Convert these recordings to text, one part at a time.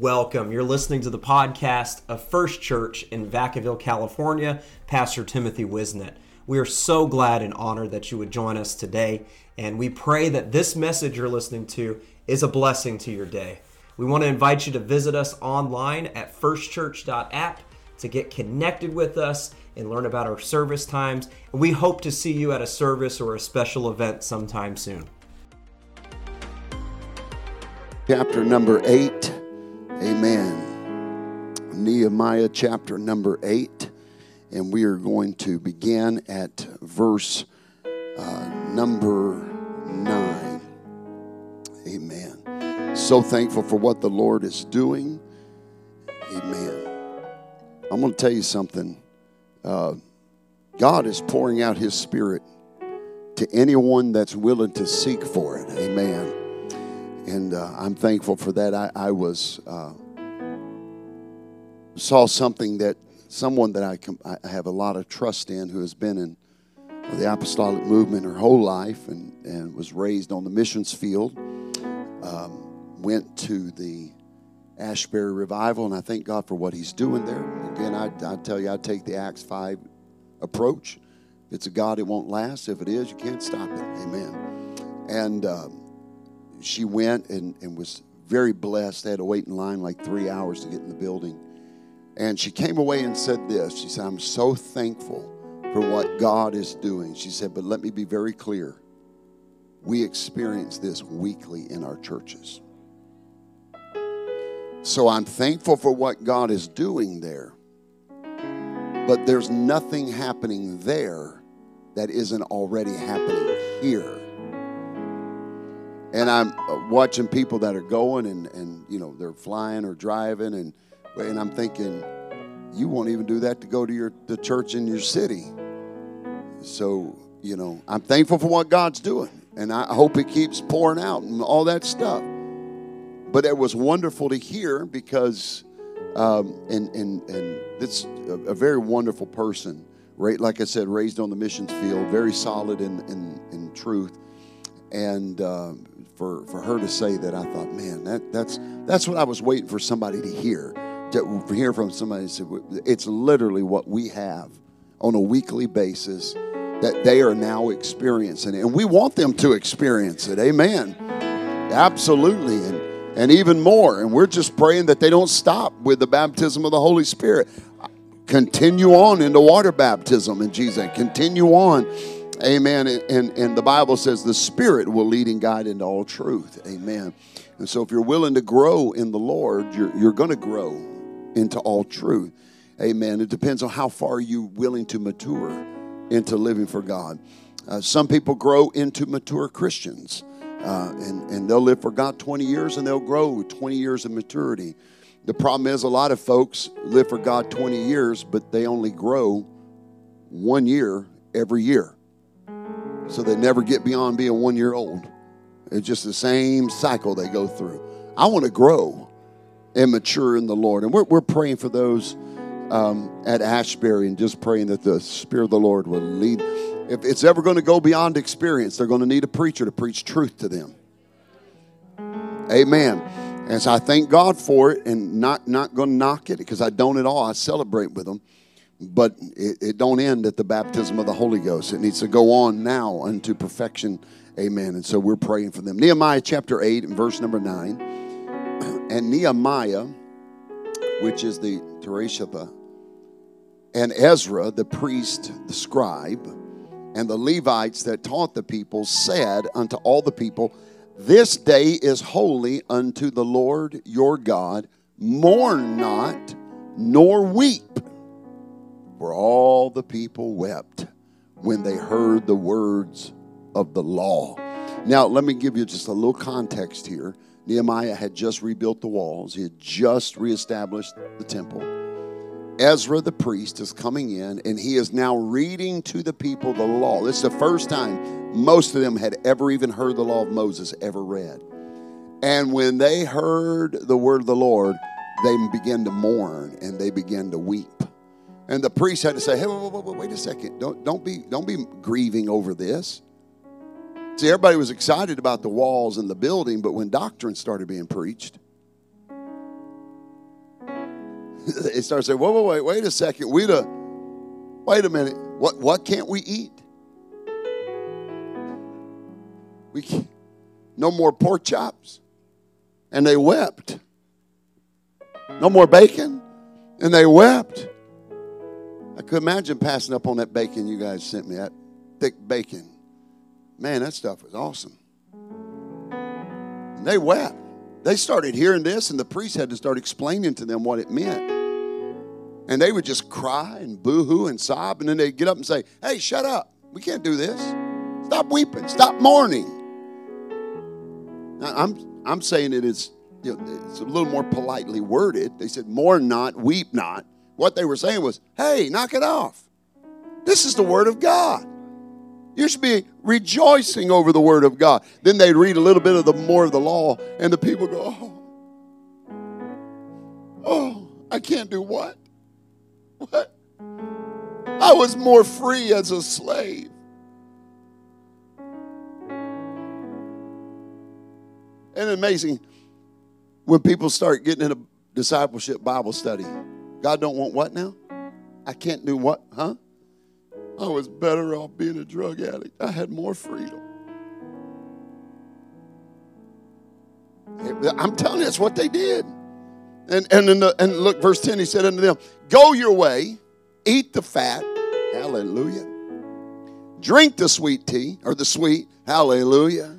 Welcome. You're listening to the podcast of First Church in Vacaville, California, Pastor Timothy Whiseant. We are so glad and honored that you would join us today, and we pray that this message you're listening to is a blessing to your day. We want to invite you to visit us online at firstchurch.app to get connected with us and learn about our service times. And we hope to see you at a service or a special event sometime soon. Chapter number eight. Amen. Nehemiah chapter number eight. And we are going to begin at verse uh, number nine. Amen. So thankful for what the Lord is doing. Amen. I'm going to tell you something. Uh, God is pouring out His Spirit to anyone that's willing to seek for it. Amen. And uh, I'm thankful for that. I, I was uh, saw something that someone that I, com- I have a lot of trust in, who has been in the apostolic movement her whole life and, and was raised on the missions field, um, went to the Asbury revival, and I thank God for what He's doing there. Again, I, I tell you, I take the Acts 5 approach. If it's a God, it won't last. If it is, you can't stop it. Amen. And um, she went and, and was very blessed. They had to wait in line like three hours to get in the building. And she came away and said this She said, I'm so thankful for what God is doing. She said, but let me be very clear. We experience this weekly in our churches. So I'm thankful for what God is doing there. But there's nothing happening there that isn't already happening here. And I'm uh, watching people that are going and, and you know, they're flying or driving and and I'm thinking, you won't even do that to go to your the church in your city. So, you know, I'm thankful for what God's doing. And I hope it keeps pouring out and all that stuff. But it was wonderful to hear because, um, and, and, and it's a, a, very wonderful person, right? Like I said, raised on the missions field, very solid in, in, in truth. And uh, for, for her to say that, I thought, man, that, that's, that's what I was waiting for somebody to hear. To hear from somebody, it's literally what we have on a weekly basis that they are now experiencing. And we want them to experience it. Amen. Absolutely. And and even more. And we're just praying that they don't stop with the baptism of the Holy Spirit. Continue on into water baptism in Jesus. Continue on. Amen. And, and the Bible says the Spirit will lead and guide into all truth. Amen. And so if you're willing to grow in the Lord, you're, you're going to grow into all truth. Amen. It depends on how far you're willing to mature into living for God. Uh, some people grow into mature Christians. Uh, and, and they'll live for God 20 years and they'll grow 20 years of maturity. The problem is, a lot of folks live for God 20 years, but they only grow one year every year. So they never get beyond being one year old. It's just the same cycle they go through. I want to grow and mature in the Lord. And we're, we're praying for those um, at Asbury and just praying that the Spirit of the Lord will lead if it's ever going to go beyond experience, they're going to need a preacher to preach truth to them. Amen. And so I thank God for it and not, not going to knock it because I don't at all. I celebrate with them. But it, it don't end at the baptism of the Holy Ghost. It needs to go on now unto perfection. Amen. And so we're praying for them. Nehemiah chapter 8 and verse number 9. And Nehemiah, which is the Tirshatha, and Ezra, the priest, the scribe, and the Levites that taught the people said unto all the people, This day is holy unto the Lord your God. Mourn not, nor weep. For all the people wept when they heard the words of the law. Now, let me give you just a little context here. Nehemiah had just rebuilt the walls, he had just reestablished the temple. Ezra the priest is coming in and he is now reading to the people the law. This is the first time most of them had ever even heard the law of Moses ever read. And when they heard the word of the Lord, they began to mourn and they began to weep. And the priest had to say, "Hey, wait, a second! Don't don't be don't be grieving over this." See, everybody was excited about the walls and the building, but when doctrine started being preached, they started saying, whoa, whoa, wait, wait a second. We the, wait a minute. What, what can't we eat? We can't, no more pork chops. And they wept. No more bacon. And they wept. I could imagine passing up on that bacon you guys sent me, that thick bacon. Man, that stuff was awesome. And they wept. They started hearing this, and the priest had to start explaining to them what it meant. And they would just cry and boo hoo and sob, and then they'd get up and say, Hey, shut up. We can't do this. Stop weeping. Stop mourning. Now, I'm, I'm saying it is, you know, it's a little more politely worded. They said, Mourn not, weep not. What they were saying was, Hey, knock it off. This is the Word of God. You should be rejoicing over the word of God. Then they'd read a little bit of the more of the law, and the people go, Oh, oh I can't do what? What? I was more free as a slave. And amazing when people start getting in a discipleship Bible study. God don't want what now? I can't do what? Huh? I was better off being a drug addict. I had more freedom. I'm telling you, that's what they did. And and the, and look, verse 10, he said unto them, Go your way, eat the fat, hallelujah. Drink the sweet tea, or the sweet, hallelujah.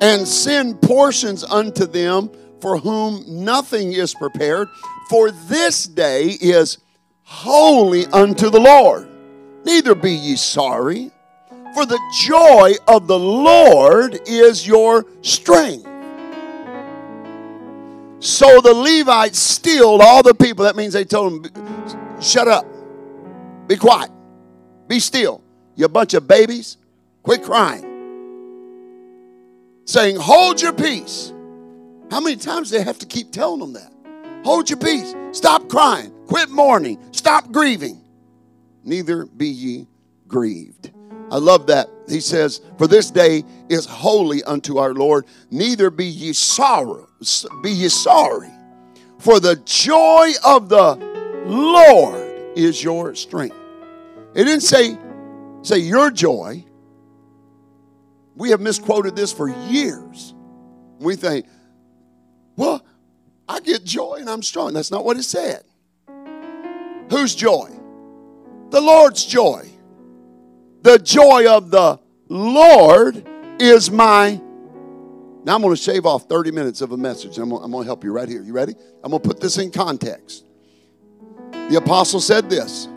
And send portions unto them for whom nothing is prepared, for this day is holy unto the Lord. Neither be ye sorry, for the joy of the Lord is your strength. So the Levites stilled all the people. That means they told them, shut up, be quiet, be still. You bunch of babies, quit crying. Saying, hold your peace. How many times they have to keep telling them that? Hold your peace. Stop crying. Quit mourning. Stop grieving. Neither be ye grieved. I love that. He says, For this day is holy unto our Lord. Neither be ye sorrow, be ye sorry. For the joy of the Lord is your strength. It didn't say, say your joy. We have misquoted this for years. We think, well, I get joy and I'm strong. That's not what it said. Whose joy? The Lord's joy. The joy of the Lord is my. Now I'm going to shave off 30 minutes of a message. I'm going, I'm going to help you right here. You ready? I'm going to put this in context. The apostle said this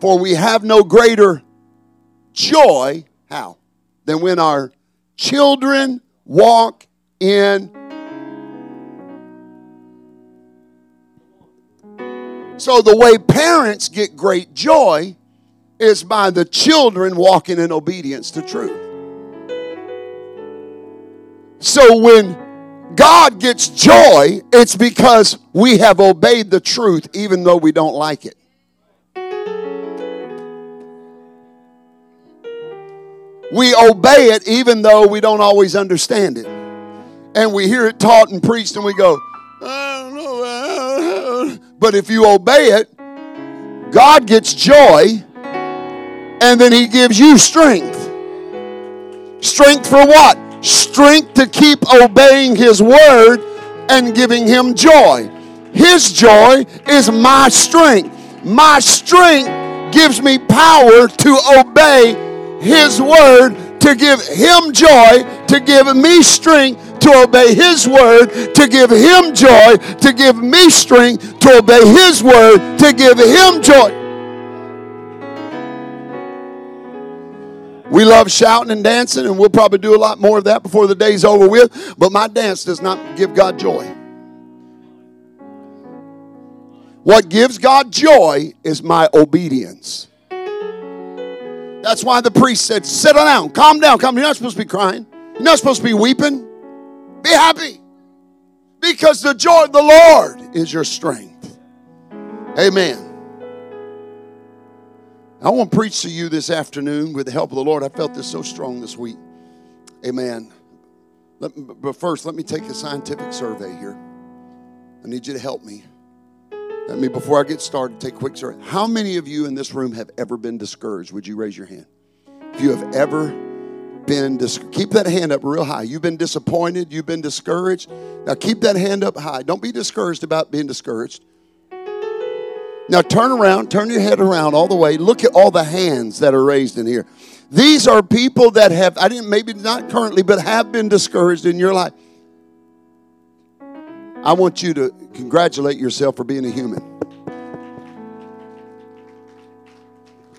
For we have no greater joy, how? Than when our children walk in So, the way parents get great joy is by the children walking in obedience to truth. So, when God gets joy, it's because we have obeyed the truth even though we don't like it. We obey it even though we don't always understand it. And we hear it taught and preached and we go, know. But if you obey it, God gets joy and then He gives you strength. Strength for what? Strength to keep obeying His word and giving Him joy. His joy is my strength. My strength gives me power to obey His word, to give Him joy, to give me strength to obey His word, to give Him joy, to give me strength to obey His word, to give Him joy. We love shouting and dancing, and we'll probably do a lot more of that before the day's over with. But my dance does not give God joy. What gives God joy is my obedience. That's why the priest said, Settle down, calm down, calm. You're not supposed to be crying. You're not supposed to be weeping. Be happy because the joy of the Lord is your strength. Amen. I want to preach to you this afternoon with the help of the Lord. I felt this so strong this week. Amen. Let, but first, let me take a scientific survey here. I need you to help me. Let me, before I get started, take a quick survey. How many of you in this room have ever been discouraged? Would you raise your hand? If you have ever been, dis- keep that hand up real high. You've been disappointed, you've been discouraged. Now keep that hand up high. Don't be discouraged about being discouraged. Now turn around, turn your head around all the way. Look at all the hands that are raised in here. These are people that have, I didn't, maybe not currently, but have been discouraged in your life. I want you to congratulate yourself for being a human.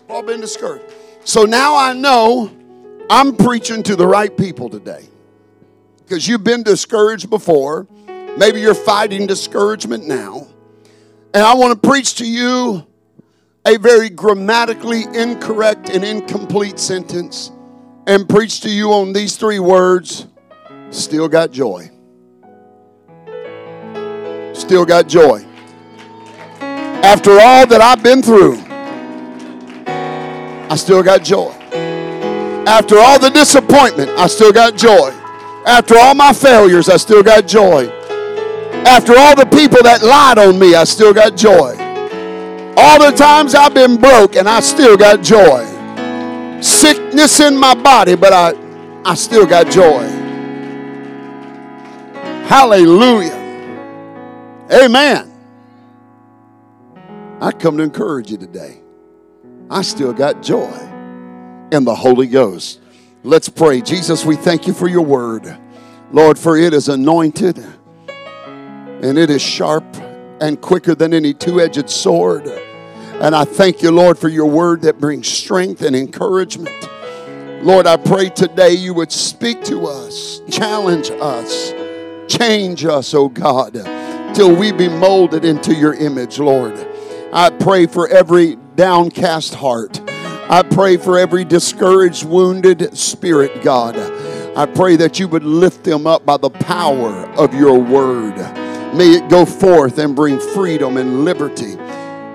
All been discouraged. So now I know I'm preaching to the right people today. Because you've been discouraged before. Maybe you're fighting discouragement now. And I want to preach to you a very grammatically incorrect and incomplete sentence and preach to you on these three words still got joy. Still got joy. After all that I've been through, I still got joy. After all the disappointment, I still got joy. After all my failures, I still got joy. After all the people that lied on me, I still got joy. All the times I've been broke and I still got joy. Sickness in my body, but I, I still got joy. Hallelujah. Amen. I come to encourage you today. I still got joy in the Holy Ghost. Let's pray. Jesus, we thank you for your word. Lord, for it is anointed and it is sharp and quicker than any two edged sword. And I thank you, Lord, for your word that brings strength and encouragement. Lord, I pray today you would speak to us, challenge us, change us, oh God, till we be molded into your image, Lord. I pray for every downcast heart. I pray for every discouraged, wounded spirit, God. I pray that you would lift them up by the power of your word. May it go forth and bring freedom and liberty.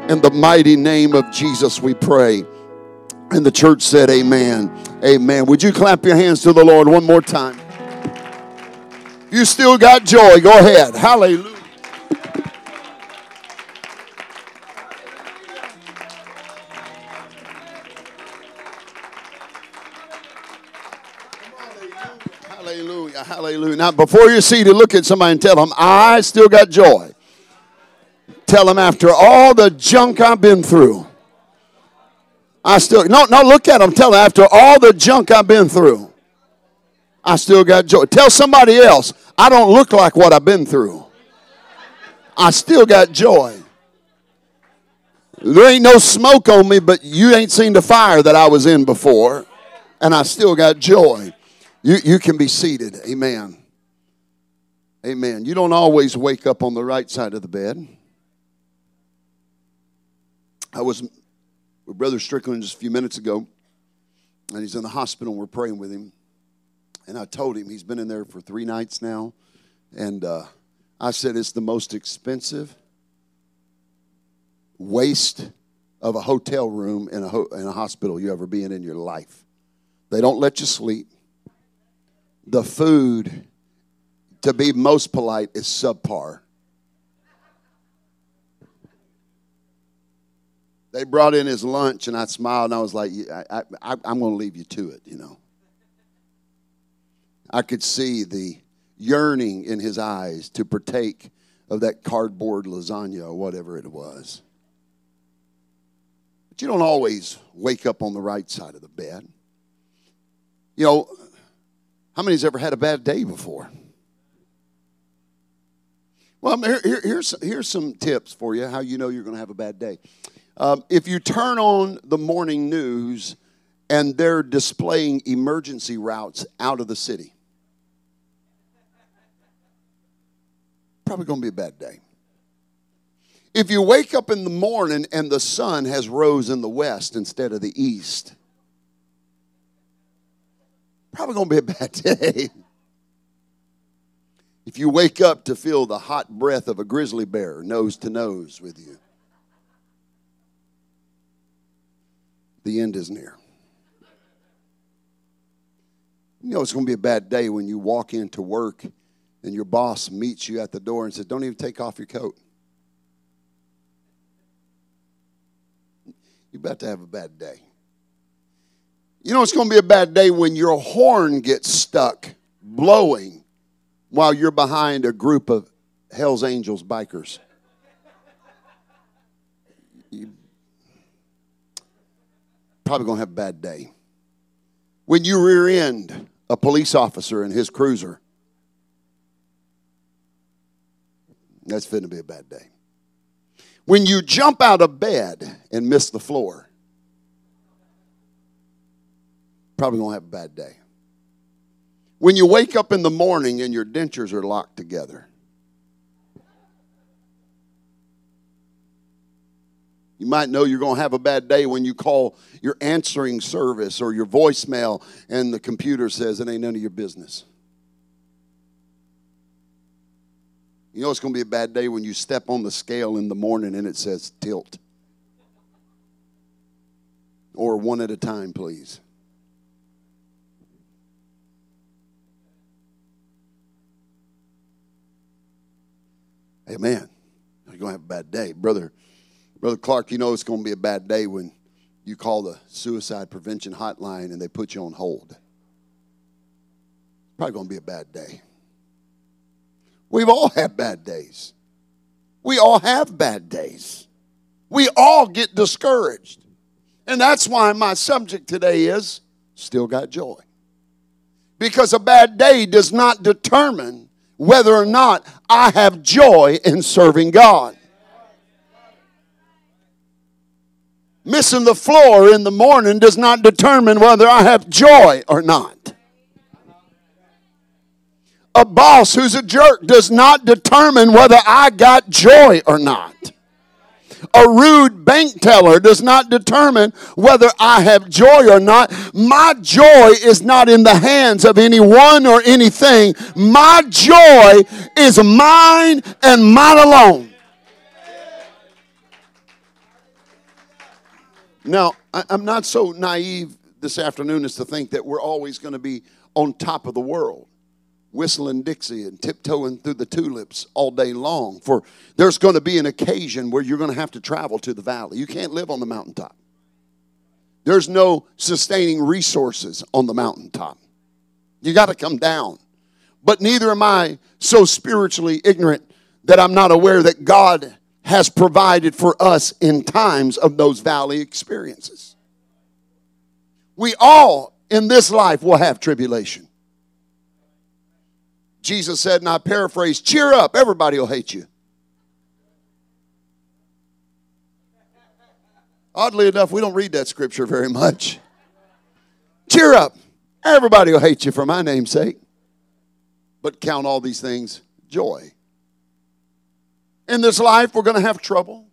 In the mighty name of Jesus, we pray. And the church said, Amen. Amen. Would you clap your hands to the Lord one more time? You still got joy. Go ahead. Hallelujah. Hallelujah. Now, before you're seated, look at somebody and tell them, I still got joy. Tell them, after all the junk I've been through, I still, no, no, look at them. Tell them, after all the junk I've been through, I still got joy. Tell somebody else, I don't look like what I've been through. I still got joy. There ain't no smoke on me, but you ain't seen the fire that I was in before, and I still got joy. You, you can be seated. Amen. Amen. You don't always wake up on the right side of the bed. I was with Brother Strickland just a few minutes ago, and he's in the hospital, we're praying with him. And I told him he's been in there for three nights now. And uh, I said, it's the most expensive waste of a hotel room in a, ho- in a hospital you ever be in in your life. They don't let you sleep. The food, to be most polite, is subpar. They brought in his lunch, and I smiled, and I was like, I, I'm going to leave you to it, you know. I could see the yearning in his eyes to partake of that cardboard lasagna or whatever it was. But you don't always wake up on the right side of the bed. You know, how many's ever had a bad day before? Well, here, here, here's, here's some tips for you how you know you're going to have a bad day. Um, if you turn on the morning news and they're displaying emergency routes out of the city, probably going to be a bad day. If you wake up in the morning and the sun has rose in the west instead of the east, probably going to be a bad day. If you wake up to feel the hot breath of a grizzly bear nose to nose with you, the end is near. You know, it's going to be a bad day when you walk into work and your boss meets you at the door and says, Don't even take off your coat. You're about to have a bad day. You know, it's going to be a bad day when your horn gets stuck blowing while you're behind a group of Hell's Angels bikers. You're probably going to have a bad day. When you rear end a police officer in his cruiser, that's going to be a bad day. When you jump out of bed and miss the floor, probably going to have a bad day. When you wake up in the morning and your dentures are locked together, You might know you're going to have a bad day when you call your answering service or your voicemail and the computer says it ain't none of your business. You know it's going to be a bad day when you step on the scale in the morning and it says tilt. Or one at a time, please. Amen. You're going to have a bad day. Brother, Brother Clark, you know it's going to be a bad day when you call the suicide prevention hotline and they put you on hold. Probably going to be a bad day. We've all had bad days. We all have bad days. We all get discouraged. And that's why my subject today is still got joy. Because a bad day does not determine whether or not I have joy in serving God. Missing the floor in the morning does not determine whether I have joy or not. A boss who's a jerk does not determine whether I got joy or not. A rude bank teller does not determine whether I have joy or not. My joy is not in the hands of anyone or anything. My joy is mine and mine alone. Now, I'm not so naive this afternoon as to think that we're always going to be on top of the world whistling Dixie and tiptoeing through the tulips all day long. For there's going to be an occasion where you're going to have to travel to the valley. You can't live on the mountaintop. There's no sustaining resources on the mountaintop. You got to come down. But neither am I so spiritually ignorant that I'm not aware that God has provided for us in times of those valley experiences. We all in this life will have tribulation. Jesus said, and I paraphrase, cheer up, everybody will hate you. Oddly enough, we don't read that scripture very much. Cheer up, everybody will hate you for my name's sake. But count all these things joy. In this life, we're going to have trouble.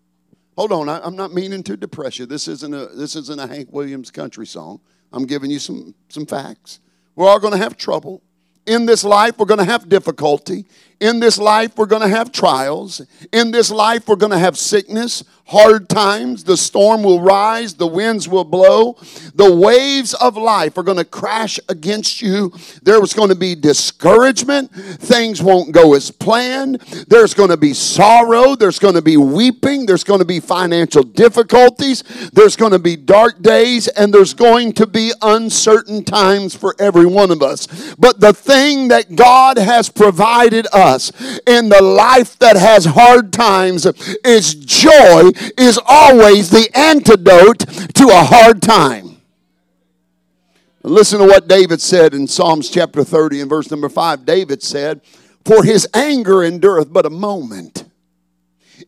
Hold on, I, am not meaning to depress you. This isn't a this isn't a Hank Williams country song. I'm giving you some some facts. We're all going to have trouble. In this life, we're going to have difficulty. In this life, we're going to have trials. In this life, we're going to have sickness, hard times. The storm will rise, the winds will blow. The waves of life are going to crash against you. There's going to be discouragement. Things won't go as planned. There's going to be sorrow. There's going to be weeping. There's going to be financial difficulties. There's going to be dark days, and there's going to be uncertain times for every one of us. But the thing that God has provided us us in the life that has hard times is joy is always the antidote to a hard time. Listen to what David said in Psalms chapter 30 and verse number 5. David said, For his anger endureth but a moment.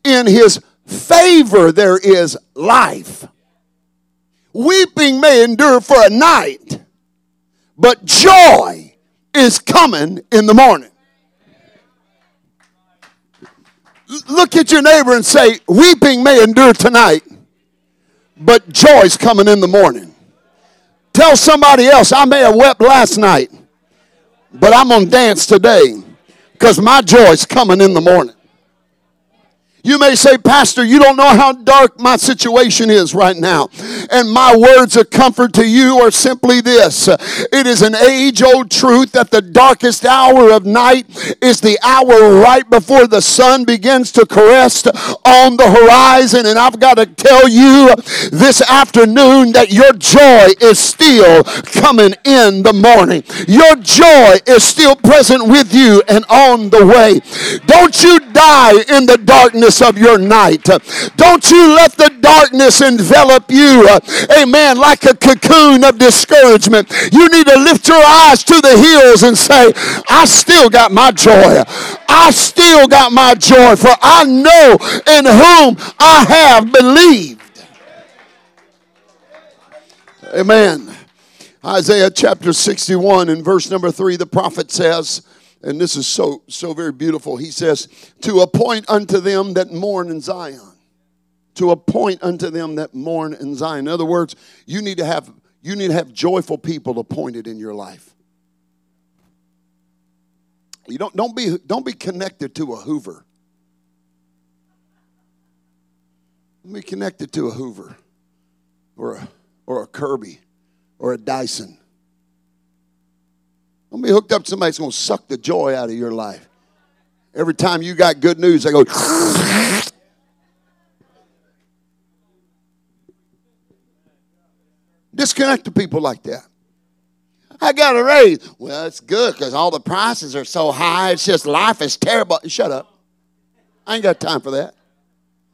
In his favor there is life. Weeping may endure for a night, but joy is coming in the morning. Look at your neighbor and say, Weeping may endure tonight, but joy's coming in the morning. Tell somebody else, I may have wept last night, but I'm going to dance today because my joy's coming in the morning. You may say, Pastor, you don't know how dark my situation is right now. And my words of comfort to you are simply this it is an age old truth that the darkest hour of night is the hour right before the sun begins to caress on the horizon. And I've got to tell you this afternoon that your joy is still coming in the morning. Your joy is still present with you and on the way. Don't you die in the darkness darkness of your night. Don't you let the darkness envelop you, uh, amen, like a cocoon of discouragement. You need to lift your eyes to the hills and say, I still got my joy. I still got my joy, for I know in whom I have believed. Amen. Isaiah chapter 61 and verse number 3, the prophet says, and this is so so very beautiful. He says, "To appoint unto them that mourn in Zion." To appoint unto them that mourn in Zion. In other words, you need to have you need to have joyful people appointed in your life. You don't don't be don't be connected to a Hoover. Be connected to a Hoover or a, or a Kirby or a Dyson. Don't be hooked up to somebody that's going to suck the joy out of your life. Every time you got good news, they go. Disconnect to people like that. I got a raise. Well, it's good because all the prices are so high. It's just life is terrible. Shut up. I ain't got time for that.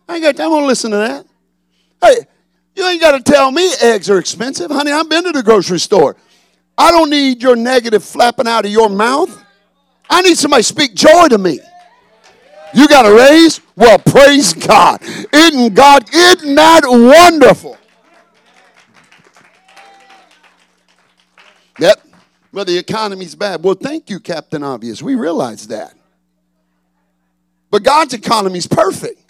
I ain't got time to listen to that. Hey, you ain't got to tell me eggs are expensive. Honey, I've been to the grocery store. I don't need your negative flapping out of your mouth. I need somebody speak joy to me. You got a raise? Well, praise God. Isn't God, isn't that wonderful? Yep. Well, the economy's bad. Well, thank you, Captain Obvious. We realize that. But God's economy's perfect.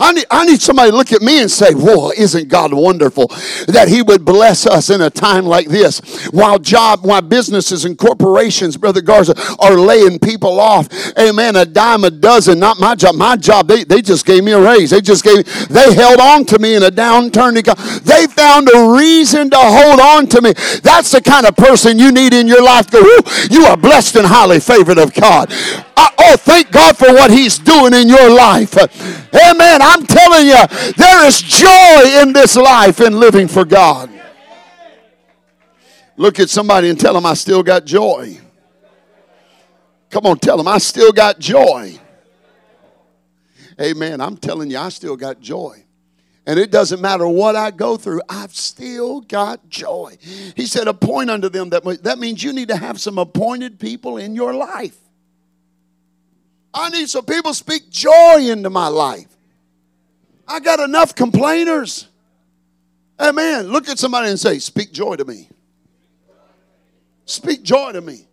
I need, I need somebody to look at me and say, Whoa, isn't God wonderful that He would bless us in a time like this? While job, while businesses and corporations, Brother Garza, are laying people off. Amen. A dime a dozen. Not my job. My job, they, they just gave me a raise. They just gave they held on to me in a downturn. They found a reason to hold on to me. That's the kind of person you need in your life. Go, you are blessed and highly favored of God. I, oh, thank God for what He's doing in your life. Amen. I'm telling you, there is joy in this life in living for God. Look at somebody and tell them, I still got joy. Come on, tell them, I still got joy. Amen. I'm telling you, I still got joy. And it doesn't matter what I go through, I've still got joy. He said, appoint unto them that that means you need to have some appointed people in your life. I need some people speak joy into my life. I got enough complainers. Amen. Look at somebody and say, Speak joy to me. Speak joy to me.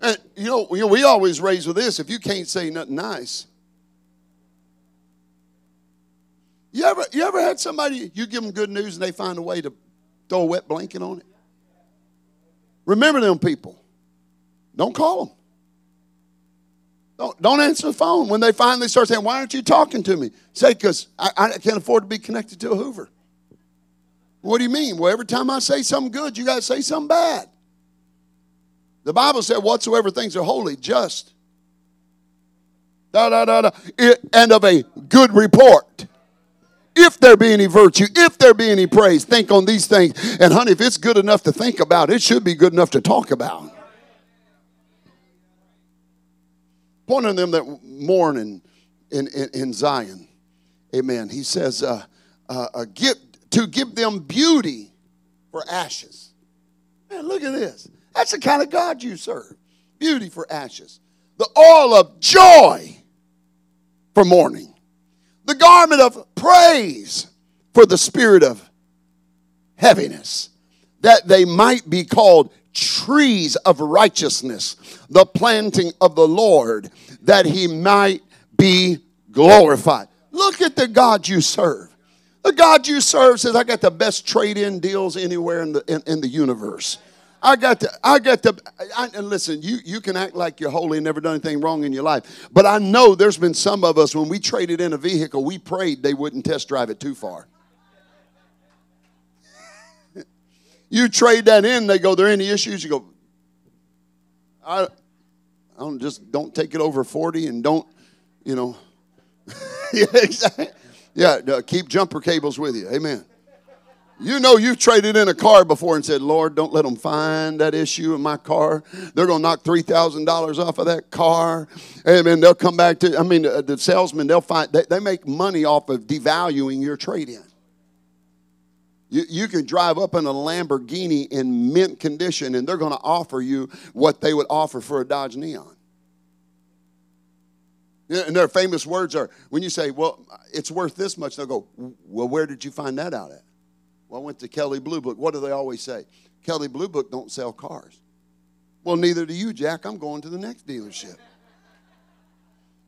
And you know, you know, we always raise with this if you can't say nothing nice. You ever, you ever had somebody, you give them good news and they find a way to throw a wet blanket on it? Remember them people. Don't call them. Don't, don't answer the phone when they finally start saying, Why aren't you talking to me? Say, Because I, I can't afford to be connected to a Hoover. What do you mean? Well, every time I say something good, you got to say something bad. The Bible said, Whatsoever things are holy, just, da da da da, and of a good report. If there be any virtue, if there be any praise, think on these things. And honey, if it's good enough to think about, it should be good enough to talk about. One of them that mourn in, in, in, Zion. Amen. He says, uh, uh, uh, to give them beauty for ashes. Man, look at this. That's the kind of God you serve. Beauty for ashes. The oil of joy for mourning. The garment of praise for the spirit of heaviness. That they might be called trees of righteousness, the planting of the Lord, that he might be glorified. Look at the God you serve. The God you serve says, I got the best trade in deals anywhere in the, in, in the universe. I got to, I got to, I, and listen, you, you can act like you're holy and never done anything wrong in your life. But I know there's been some of us, when we traded in a vehicle, we prayed they wouldn't test drive it too far. You trade that in, they go, there any issues? You go, I, I don't just don't take it over 40 and don't, you know. yeah, exactly. Yeah, uh, keep jumper cables with you. Amen. You know you've traded in a car before and said, Lord, don't let them find that issue in my car. They're going to knock $3,000 off of that car. And then they'll come back to, I mean, uh, the, the salesman, they'll find, they, they make money off of devaluing your trade in. You, you can drive up in a Lamborghini in mint condition and they're going to offer you what they would offer for a Dodge Neon. And their famous words are when you say, Well, it's worth this much, they'll go, Well, where did you find that out at? Well, I went to Kelley Blue Book. What do they always say? Kelley Blue Book don't sell cars. Well, neither do you, Jack. I'm going to the next dealership.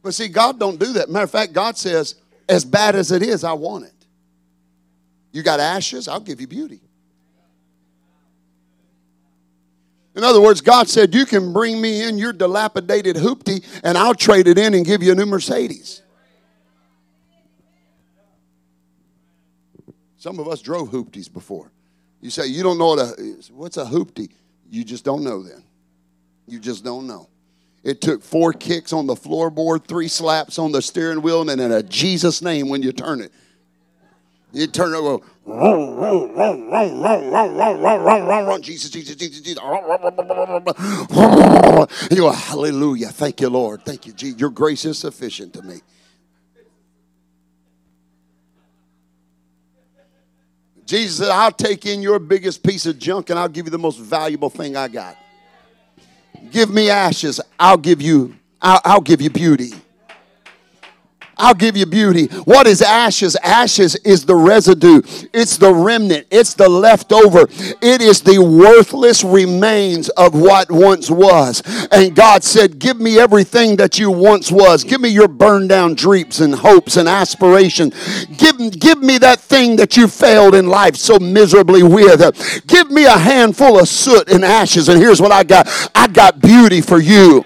But see, God don't do that. Matter of fact, God says, as bad as it is, I want it. You got ashes, I'll give you beauty. In other words, God said, You can bring me in your dilapidated hoopty and I'll trade it in and give you a new Mercedes. Some of us drove hoopties before. You say, you don't know what a, what's a hoopty? You just don't know then. You just don't know. It took four kicks on the floorboard, three slaps on the steering wheel, and then in a Jesus name when you turn it. You turn over. Jesus, Jesus, Jesus, Jesus. You go, hallelujah. Thank you, Lord. Thank you, Jesus. Your grace is sufficient to me. Jesus said, I'll take in your biggest piece of junk and I'll give you the most valuable thing I got. Give me ashes, I'll give you, I'll, I'll give you beauty. I'll give you beauty. What is ashes? Ashes is the residue, it's the remnant, it's the leftover, it is the worthless remains of what once was. And God said, Give me everything that you once was. Give me your burned down dreams and hopes and aspirations. Give, give me that thing that you failed in life so miserably with. Give me a handful of soot and ashes. And here's what I got I got beauty for you.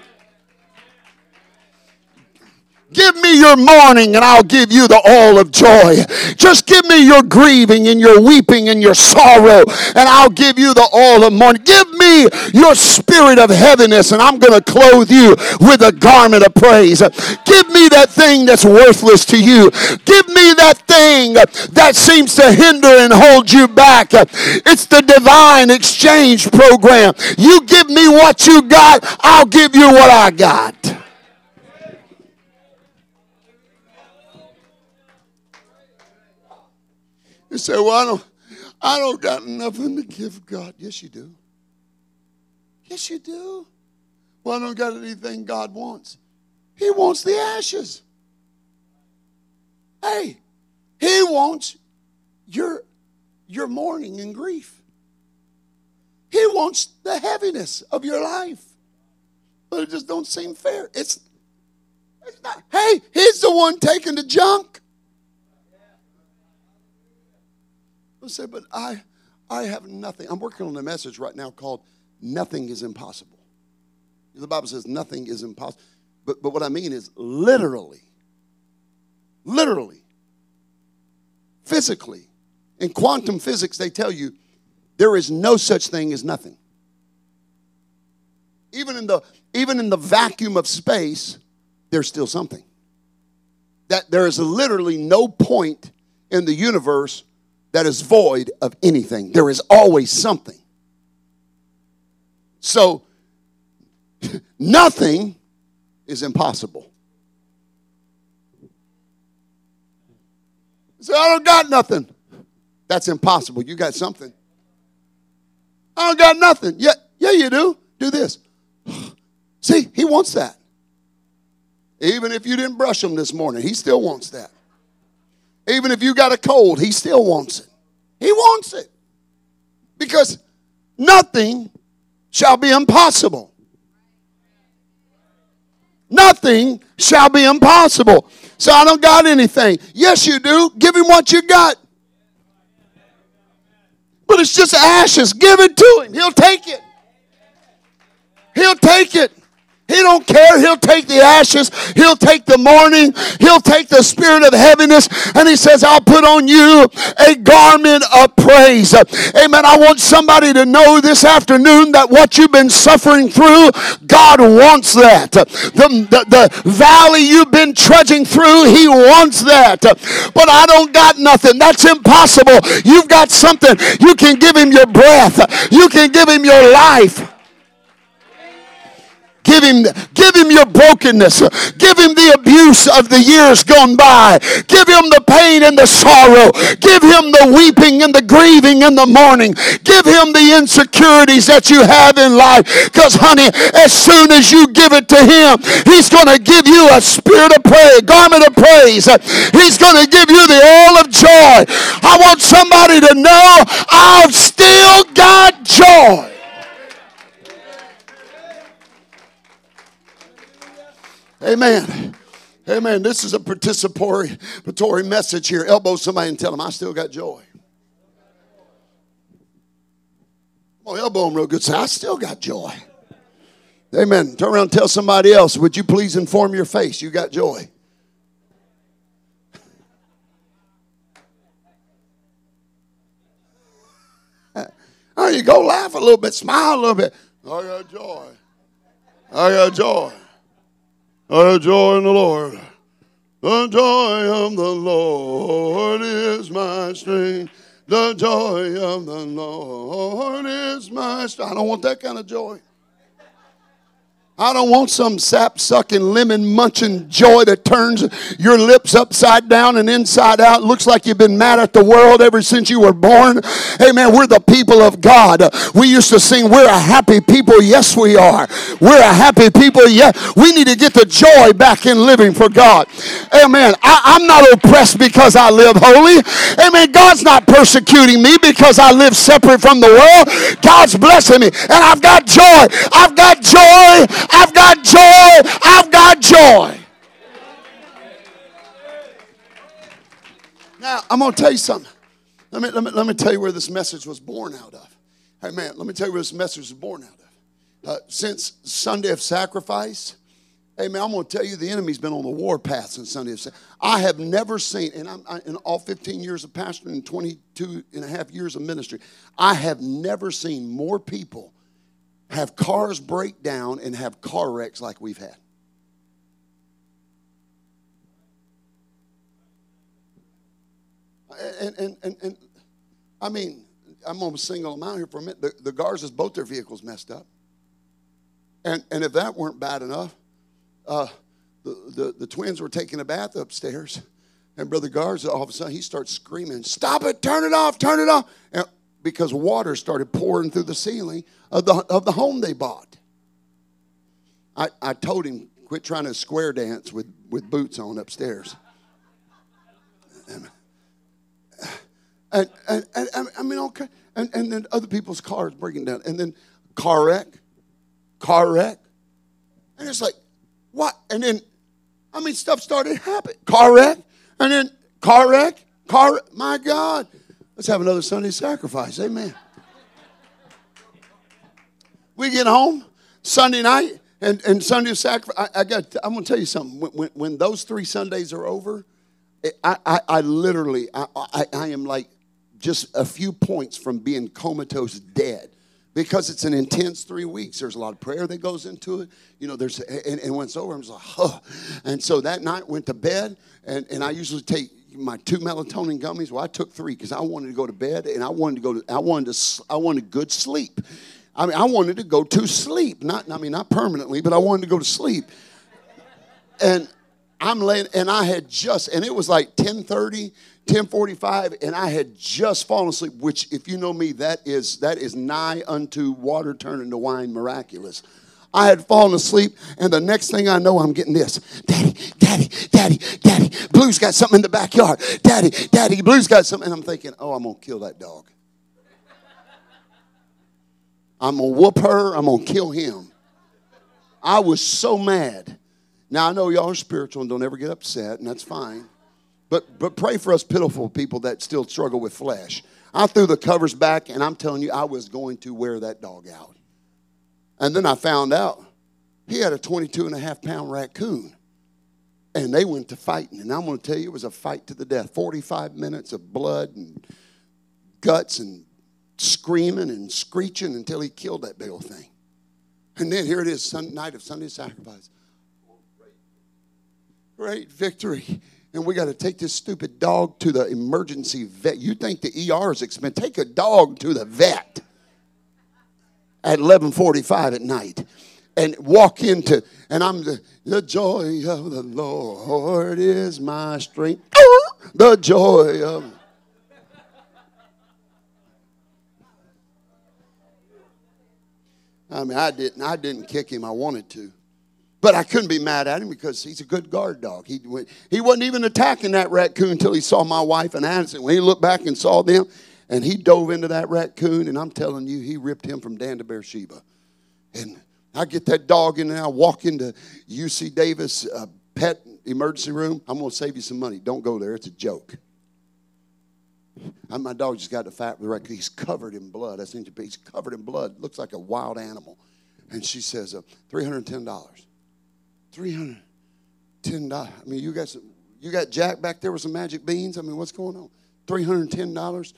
Give me your mourning and I'll give you the oil of joy. Just give me your grieving and your weeping and your sorrow and I'll give you the oil of mourning. Give me your spirit of heaviness and I'm going to clothe you with a garment of praise. Give me that thing that's worthless to you. Give me that thing that seems to hinder and hold you back. It's the divine exchange program. You give me what you got, I'll give you what I got. Say, well, I don't, I don't got nothing to give God. Yes, you do. Yes, you do. Well, I don't got anything God wants. He wants the ashes. Hey, He wants your, your mourning and grief. He wants the heaviness of your life. But it just don't seem fair. It's, it's not. Hey, He's the one taking the junk. I said, but I, I have nothing. I'm working on a message right now called Nothing is Impossible. The Bible says nothing is impossible. But, but what I mean is literally, literally, physically, in quantum physics, they tell you there is no such thing as nothing. Even in the, even in the vacuum of space, there's still something. That there is literally no point in the universe that is void of anything. There is always something. So, nothing is impossible. So I don't got nothing. That's impossible. You got something. I don't got nothing. Yeah, yeah, you do. Do this. See, he wants that. Even if you didn't brush him this morning, he still wants that. Even if you got a cold, he still wants it. He wants it. Because nothing shall be impossible. Nothing shall be impossible. So I don't got anything. Yes, you do. Give him what you got. But it's just ashes. Give it to him. He'll take it. He'll take it. He don't care. He'll take the ashes. He'll take the mourning. He'll take the spirit of heaviness. And he says, I'll put on you a garment of praise. Amen. I want somebody to know this afternoon that what you've been suffering through, God wants that. The, the, the valley you've been trudging through, he wants that. But I don't got nothing. That's impossible. You've got something. You can give him your breath. You can give him your life. Give him, give him your brokenness. Give him the abuse of the years gone by. Give him the pain and the sorrow. Give him the weeping and the grieving and the mourning. Give him the insecurities that you have in life. Because, honey, as soon as you give it to him, he's going to give you a spirit of praise, garment of praise. He's going to give you the oil of joy. I want somebody to know I've still got joy. Amen. Amen. This is a participatory message here. Elbow somebody and tell them, I still got joy. Oh, elbow them real good. Say, I still got joy. Amen. Turn around and tell somebody else, would you please inform your face you got joy? There you go. Laugh a little bit. Smile a little bit. I got joy. I got joy. The joy in the Lord. The joy of the Lord is my strength. The joy of the Lord is my strength. I don't want that kind of joy. I don't want some sap sucking, lemon munching joy that turns your lips upside down and inside out. Looks like you've been mad at the world ever since you were born. Amen. We're the people of God. We used to sing, We're a happy people. Yes, we are. We're a happy people. Yeah. We need to get the joy back in living for God. Amen. I, am not oppressed because I live holy. Amen. God's not persecuting me because I live separate from the world. God's blessing me. And I've got joy. I've got joy. I've got joy. I've got joy. Now, I'm going to tell you something. Let me, let, me, let me tell you where this message was born out of. Hey, man, let me tell you where this message was born out of. Uh, since Sunday of sacrifice, Hey man, I'm going to tell you, the enemy's been on the war path since Sunday. Of sacrifice. I have never seen, and I'm I, in all 15 years of pastoring and 22 and a half years of ministry, I have never seen more people have cars break down and have car wrecks like we've had. And, and, and, and I mean, I'm going to single them out here for a minute. The, the Garzas, both their vehicles messed up. And, and if that weren't bad enough, uh, the, the, the twins were taking a bath upstairs. And Brother Garza, all of a sudden, he starts screaming, Stop it, turn it off, turn it off. And because water started pouring through the ceiling of the, of the home they bought. I, I told him, quit trying to square dance with, with boots on upstairs. And, and, and, and I mean, okay. And, and then other people's cars breaking down. And then car wreck, car wreck. And it's like, what? And then, I mean, stuff started happening. Car wreck. And then car wreck, car, my God. Let's have another Sunday sacrifice. Amen. We get home Sunday night and, and Sunday sacrifice. I, I got. I'm going to tell you something. When, when, when, those three Sundays are over, I, I, I literally, I, I, I am like just a few points from being comatose dead because it's an intense three weeks. There's a lot of prayer that goes into it. You know, there's and, and when it's over, I'm just like, oh. And so that night went to bed, and, and I usually take my two melatonin gummies. Well, I took three because I wanted to go to bed and I wanted to go to, I wanted to, I wanted good sleep. I mean, I wanted to go to sleep. Not, I mean, not permanently, but I wanted to go to sleep. And I'm laying, and I had just, and it was like 1030, 1045, and I had just fallen asleep, which if you know me, that is, that is nigh unto water turning to wine miraculous. I had fallen asleep, and the next thing I know, I'm getting this Daddy, Daddy, Daddy, Daddy, Blue's got something in the backyard. Daddy, Daddy, Blue's got something. And I'm thinking, oh, I'm going to kill that dog. I'm going to whoop her, I'm going to kill him. I was so mad. Now, I know y'all are spiritual and don't ever get upset, and that's fine. But, but pray for us pitiful people that still struggle with flesh. I threw the covers back, and I'm telling you, I was going to wear that dog out. And then I found out he had a 22 and a half pound raccoon. And they went to fighting. And I'm going to tell you, it was a fight to the death 45 minutes of blood and guts and screaming and screeching until he killed that big old thing. And then here it is, Sunday night of Sunday sacrifice. Great victory. And we got to take this stupid dog to the emergency vet. You think the ER is expensive? Take a dog to the vet at 11:45 at night and walk into and I'm the, the joy of the Lord is my strength. The joy of I mean, I didn't. I didn't kick him. I wanted to, but I couldn't be mad at him because he's a good guard dog. He he wasn't even attacking that raccoon until he saw my wife and Addison. When he looked back and saw them, and he dove into that raccoon, and I'm telling you, he ripped him from Dan to Beersheba. And I get that dog in there. I walk into UC Davis uh, pet emergency room. I'm going to save you some money. Don't go there. It's a joke. And my dog just got to fight the fat right. He's covered in blood. I think he's covered in blood. Looks like a wild animal. And she says, uh, $310. $310. I mean, you got some, you got Jack back there with some magic beans. I mean, what's going on? $310.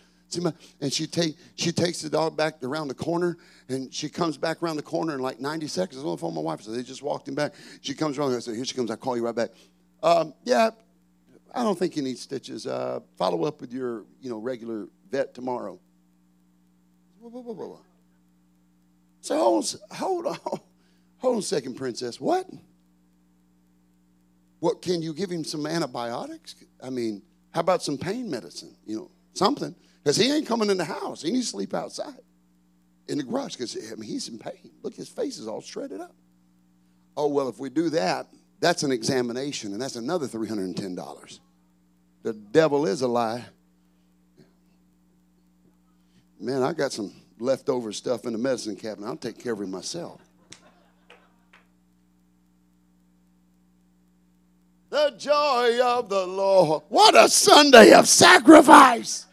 And she take she takes the dog back around the corner, and she comes back around the corner in like 90 seconds. I was on the phone my wife, so they just walked him back. She comes around. I said, "Here she comes. I call you right back." Um, yeah, I don't think you need stitches. Uh, follow up with your, you know, regular vet tomorrow. So hold, hold on, hold on a second, princess. What? What can you give him some antibiotics? I mean, how about some pain medicine? You know, something because he ain't coming in the house. He needs to sleep outside in the garage because I mean he's in pain. Look, his face is all shredded up. Oh well, if we do that, that's an examination, and that's another $310. The devil is a lie. Man, I got some leftover stuff in the medicine cabinet. I'll take care of it myself. The joy of the Lord. What a Sunday of sacrifice!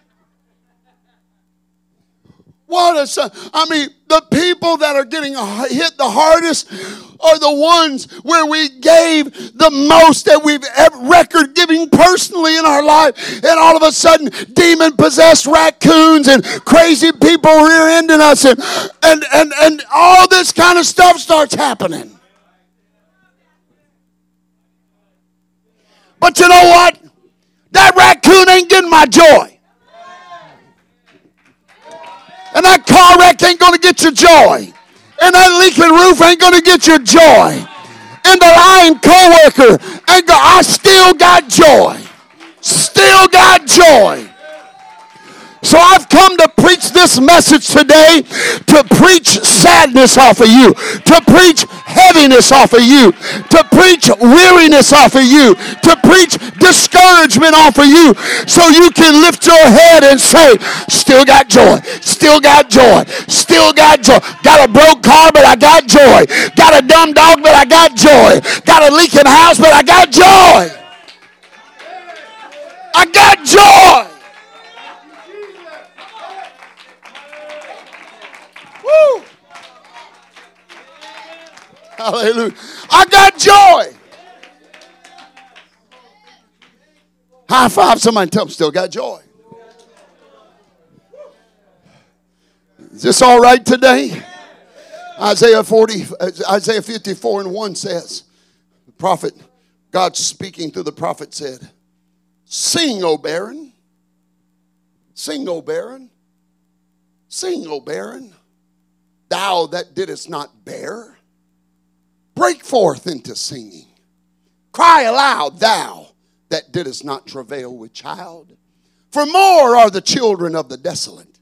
What a son. I mean, the people that are getting hit the hardest are the ones where we gave the most that we've ever record giving personally in our life. And all of a sudden, demon possessed raccoons and crazy people rear ending us and, and, and, and all this kind of stuff starts happening. But you know what? That raccoon ain't getting my joy. And that car wreck ain't going to get your joy. And that leaking roof ain't going to get your joy. And the lying coworker ain't go, I still got joy. Still got joy. So I've come to preach this message today to preach sadness off of you, to preach heaviness off of you, to preach weariness off of you, to preach discouragement off of you, so you can lift your head and say, Still got joy, still got joy, still got joy. Got a broke car, but I got joy. Got a dumb dog, but I got joy. Got a leaking house, but I got joy. I got joy. Woo! Hallelujah. I got joy. High five somebody tell them still got joy. Is this all right today? Isaiah 40, Isaiah 54 and 1 says, the prophet, God speaking through the prophet said, Sing, O barren. Sing, O barren. Sing, O barren thou that didst not bear, break forth into singing. Cry aloud, thou that didst not travail with child. For more are the children of the desolate.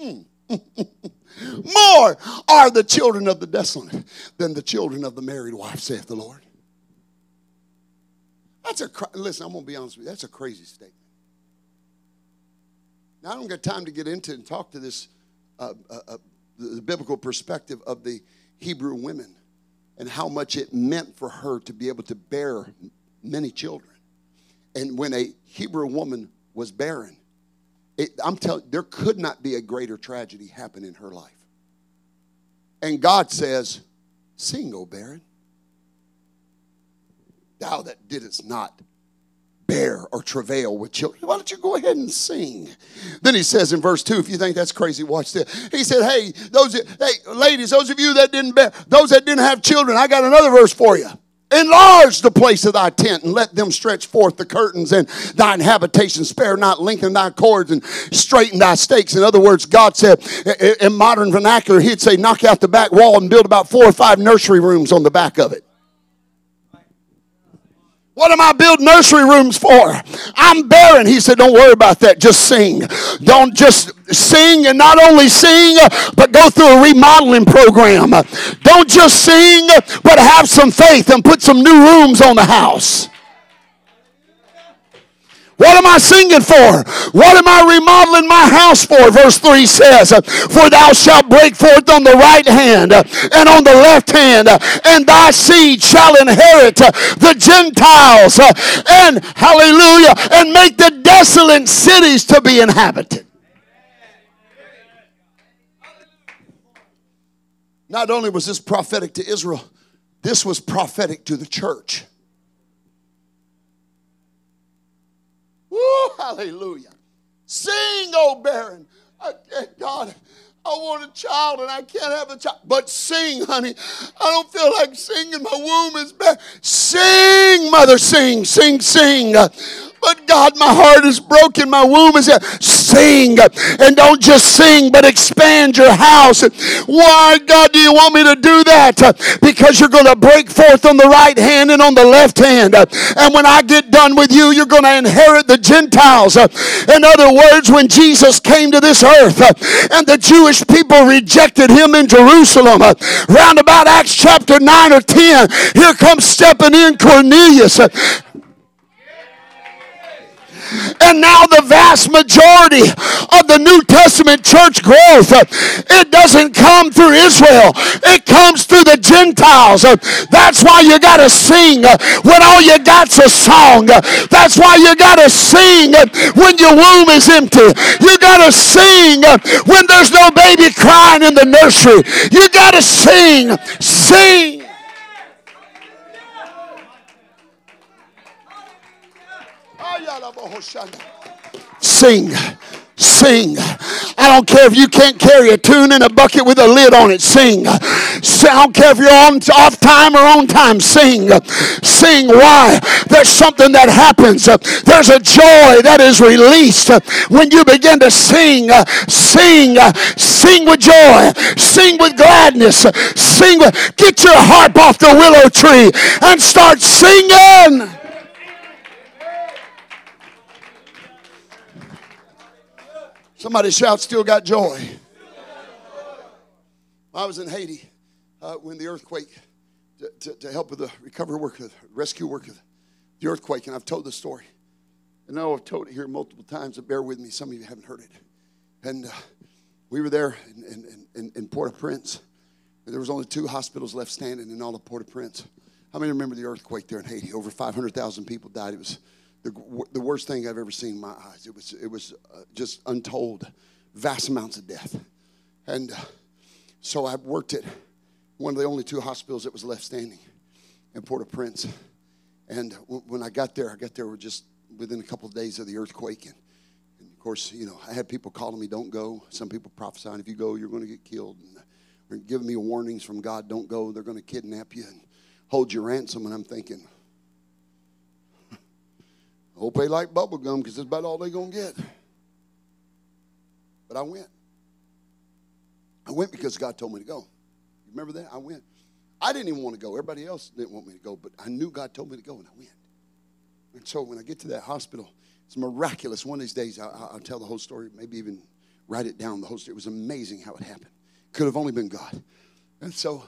Mm. more are the children of the desolate than the children of the married wife, saith the Lord. That's a listen. I'm gonna be honest with you. That's a crazy statement. Now, I don't get time to get into and talk to this uh, uh, uh, the biblical perspective of the Hebrew women and how much it meant for her to be able to bear many children. And when a Hebrew woman was barren, it, I'm telling there could not be a greater tragedy happen in her life. And God says, Sing, O barren. Thou that didst not bear or travail with children. Why don't you go ahead and sing? Then he says in verse 2, if you think that's crazy, watch this. He said, Hey, those hey, ladies, those of you that didn't bear, those that didn't have children, I got another verse for you. Enlarge the place of thy tent and let them stretch forth the curtains and thine habitation. Spare not, lengthen thy cords and straighten thy stakes. In other words, God said, in modern vernacular, He'd say, knock out the back wall and build about four or five nursery rooms on the back of it. What am I building nursery rooms for? I'm barren. He said, Don't worry about that. Just sing. Don't just sing and not only sing, but go through a remodeling program. Don't just sing, but have some faith and put some new rooms on the house. What am I singing for? What am I remodeling my house for? Verse 3 says, For thou shalt break forth on the right hand and on the left hand, and thy seed shall inherit the Gentiles, and hallelujah, and make the desolate cities to be inhabited. Not only was this prophetic to Israel, this was prophetic to the church. Woo, hallelujah. Sing, oh barren. I, eh, God, I want a child and I can't have a child. But sing, honey. I don't feel like singing. My womb is bad. Sing, mother, sing, sing, sing. But God, my heart is broken. My womb is sing. And don't just sing, but expand your house. Why, God, do you want me to do that? Because you're going to break forth on the right hand and on the left hand. And when I get done with you, you're going to inherit the Gentiles. In other words, when Jesus came to this earth and the Jewish people rejected him in Jerusalem, round about Acts chapter 9 or 10, here comes stepping in Cornelius and now the vast majority of the New Testament church growth, it doesn't come through Israel. It comes through the Gentiles. That's why you got to sing when all you got's a song. That's why you got to sing when your womb is empty. You got to sing when there's no baby crying in the nursery. You got to sing. Sing. Sing. Sing. I don't care if you can't carry a tune in a bucket with a lid on it. Sing. I don't care if you're on off time or on time. Sing. Sing. Why? There's something that happens. There's a joy that is released when you begin to sing. Sing. Sing with joy. Sing with gladness. Sing. Get your harp off the willow tree and start singing. Somebody shout, still got joy. I was in Haiti uh, when the earthquake, to, to, to, help with the recovery work, the rescue work of the earthquake, and I've told the story. And I know I've told it here multiple times, but bear with me. Some of you haven't heard it. And uh, we were there in, in, in, in Port-au-Prince. There was only two hospitals left standing in all of Port-au-Prince. How many remember the earthquake there in Haiti? Over 500,000 people died. It was the, the worst thing I've ever seen in my eyes. It was, it was uh, just untold, vast amounts of death. And uh, so I worked at one of the only two hospitals that was left standing in Port-au-Prince. And w- when I got there, I got there just within a couple of days of the earthquake. And, and, of course, you know, I had people calling me, don't go. Some people prophesying, if you go, you're going to get killed. And giving me warnings from God, don't go. They're going to kidnap you and hold your ransom. And I'm thinking, Hope they like bubble gum because that's about all they're going to get. But I went. I went because God told me to go. You remember that? I went. I didn't even want to go. Everybody else didn't want me to go, but I knew God told me to go, and I went. And so when I get to that hospital, it's miraculous. One of these days, I, will tell the whole story, maybe even write it down. The whole story. It was amazing how it happened. Could have only been God. And so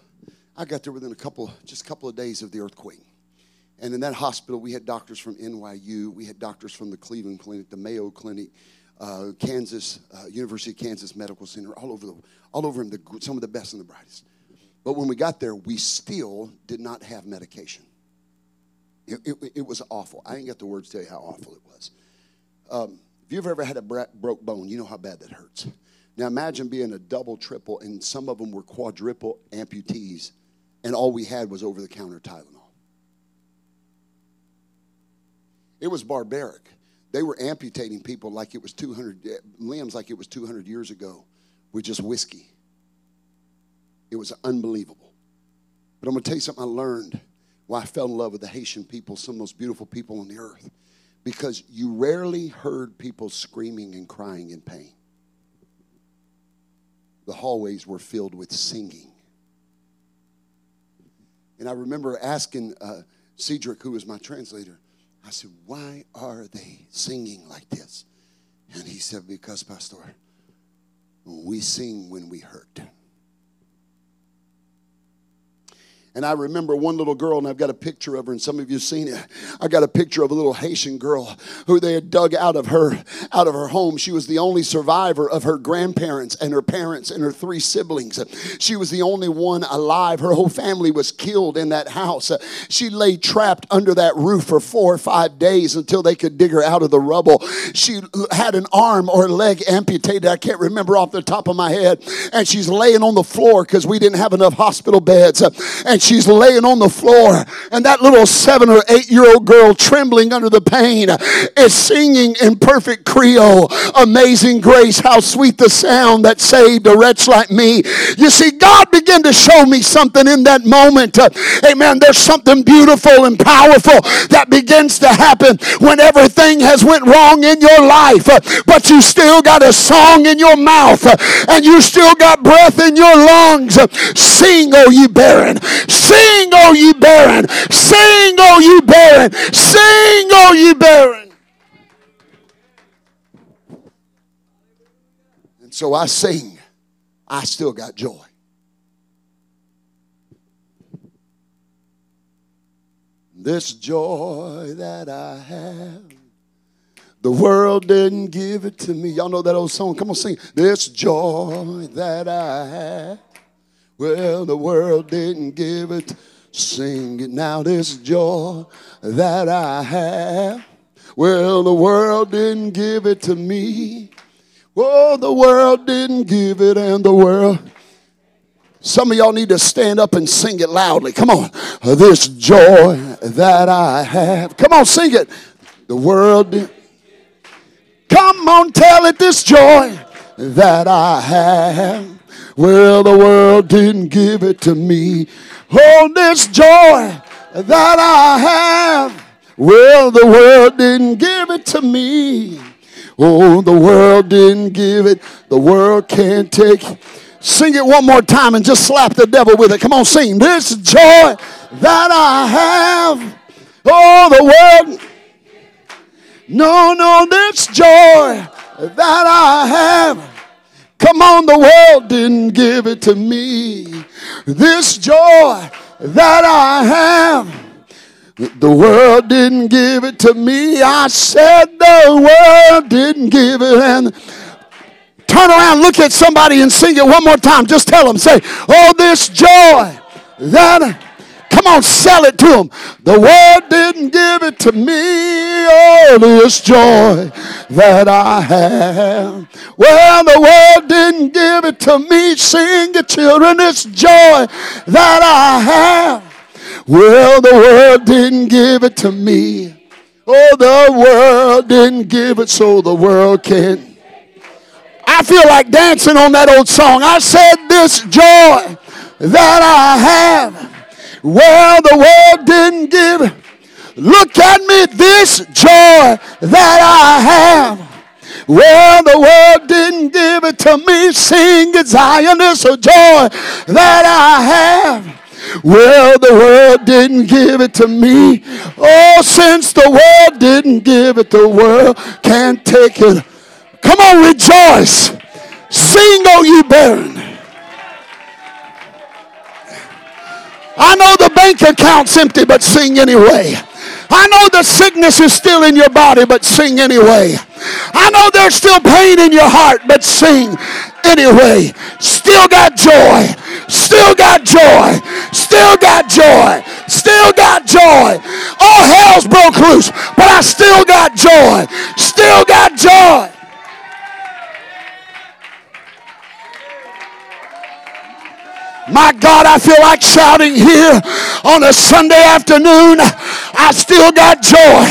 I got there within a couple, just a couple of days of the earthquake. And in that hospital, we had doctors from NYU, we had doctors from the Cleveland Clinic, the Mayo Clinic, uh, Kansas, uh, University of Kansas Medical Center, all over, the, all over them, the, some of the best and the brightest. But when we got there, we still did not have medication. It, it, it was awful. I ain't got the words to tell you how awful it was. Um, if you've ever had a broke bone, you know how bad that hurts. Now imagine being a double, triple, and some of them were quadruple amputees, and all we had was over the counter Tylenol. It was barbaric. They were amputating people like it was 200 limbs, like it was 200 years ago, with just whiskey. It was unbelievable. But I'm going to tell you something I learned why I fell in love with the Haitian people, some of the most beautiful people on the earth. Because you rarely heard people screaming and crying in pain. The hallways were filled with singing. And I remember asking uh, Cedric, who was my translator, I said, Why are they singing like this? And he said, Because, Pastor, we sing when we hurt. And I remember one little girl, and I've got a picture of her, and some of you have seen it. I got a picture of a little Haitian girl who they had dug out of her out of her home. She was the only survivor of her grandparents and her parents and her three siblings. She was the only one alive. Her whole family was killed in that house. She lay trapped under that roof for four or five days until they could dig her out of the rubble. She had an arm or leg amputated. I can't remember off the top of my head. And she's laying on the floor because we didn't have enough hospital beds. And she's laying on the floor, and that little seven or eight year old girl, trembling under the pain, is singing in perfect Creole, Amazing Grace, how sweet the sound that saved a wretch like me. You see, God began to show me something in that moment. Amen. There's something beautiful and powerful that begins to happen when everything has went wrong in your life, but you still got a song in your mouth and you still got breath in your lungs. Sing, oh ye barren. Sing, O ye barren. Sing, O ye barren. Sing, O ye barren. And so I sing. I still got joy. This joy that I have, the world didn't give it to me. Y'all know that old song? Come on, sing. This joy that I have. Well, the world didn't give it. Sing it now, this joy that I have. Well, the world didn't give it to me. Oh, the world didn't give it, and the world. Some of y'all need to stand up and sing it loudly. Come on. This joy that I have. Come on, sing it. The world. Come on, tell it this joy that I have. Well, the world didn't give it to me. Oh, this joy that I have. Well, the world didn't give it to me. Oh, the world didn't give it. The world can't take. Sing it one more time and just slap the devil with it. Come on, sing. This joy that I have. Oh, the world. No, no, this joy that I have. Come on, the world didn't give it to me. This joy that I have, the world didn't give it to me. I said the world didn't give it. And turn around, look at somebody and sing it one more time. Just tell them, say, Oh, this joy that Come on, sell it to them. The world didn't give it to me. Oh, this joy that I have. Well, the world didn't give it to me. Sing it, children. This joy that I have. Well, the world didn't give it to me. Oh, the world didn't give it so the world can. I feel like dancing on that old song. I said, This joy that I have. Well, the world didn't give. Look at me, this joy that I have. Well, the world didn't give it to me. Sing it, Zion, it's a joy that I have. Well, the world didn't give it to me. Oh, since the world didn't give it, the world can't take it. Come on, rejoice. Sing, oh, you barren. I know the bank account's empty, but sing anyway. I know the sickness is still in your body, but sing anyway. I know there's still pain in your heart, but sing anyway. Still got joy. Still got joy. Still got joy. Still got joy. All hell's broke loose, but I still got joy. Still got joy. My God, I feel like shouting here on a Sunday afternoon. I still got joy.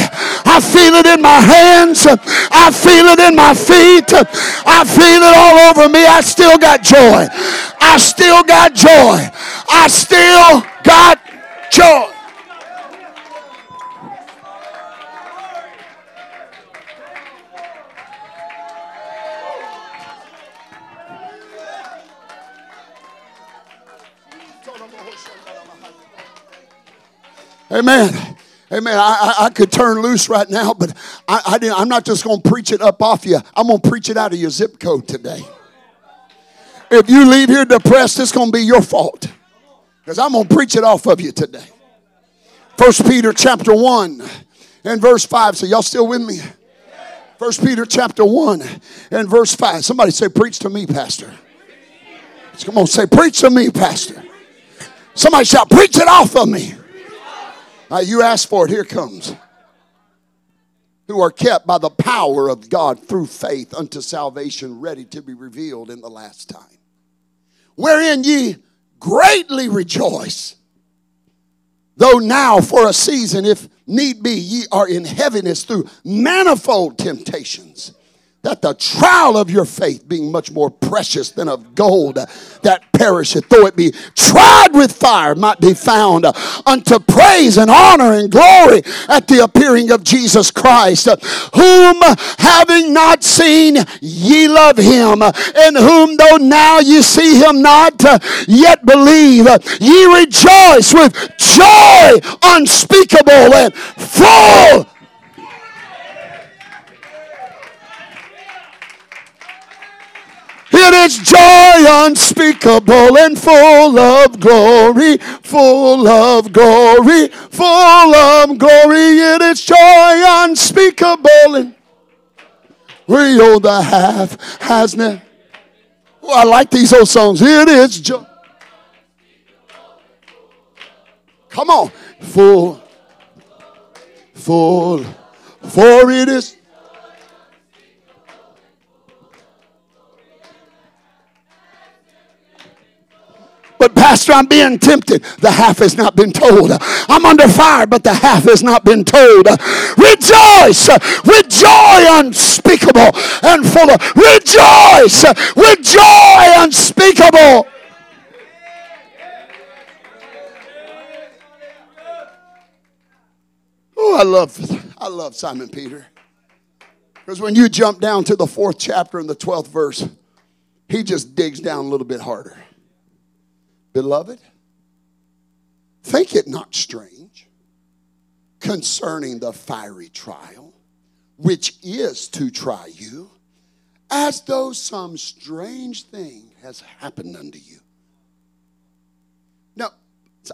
I feel it in my hands. I feel it in my feet. I feel it all over me. I still got joy. I still got joy. I still got joy. Amen. Amen. I, I, I, could turn loose right now, but I, I'm not just going to preach it up off you. I'm going to preach it out of your zip code today. If you leave here depressed, it's going to be your fault. Because I'm going to preach it off of you today. First Peter chapter 1 and verse 5. So y'all still with me? First Peter chapter 1 and verse 5. Somebody say, preach to me, Pastor. Come on, say, preach to me, Pastor. Somebody shout, preach it off of me. Uh, you asked for it, here comes. Who are kept by the power of God through faith unto salvation, ready to be revealed in the last time. Wherein ye greatly rejoice, though now for a season, if need be, ye are in heaviness through manifold temptations that the trial of your faith, being much more precious than of gold that perisheth, though it be tried with fire, might be found unto praise and honor and glory at the appearing of Jesus Christ, whom having not seen, ye love him, and whom though now ye see him not, yet believe, ye rejoice with joy unspeakable and full It is joy unspeakable and full of glory, full of glory, full of glory. It is joy unspeakable and real the half has never. Oh, I like these old songs. It is joy. Come on. Full, full, for it is But, Pastor, I'm being tempted. The half has not been told. I'm under fire, but the half has not been told. Rejoice with joy unspeakable and full of. Rejoice with joy unspeakable. Oh, I love, I love Simon Peter. Because when you jump down to the fourth chapter and the 12th verse, he just digs down a little bit harder. Beloved, think it not strange concerning the fiery trial, which is to try you, as though some strange thing has happened unto you. Now,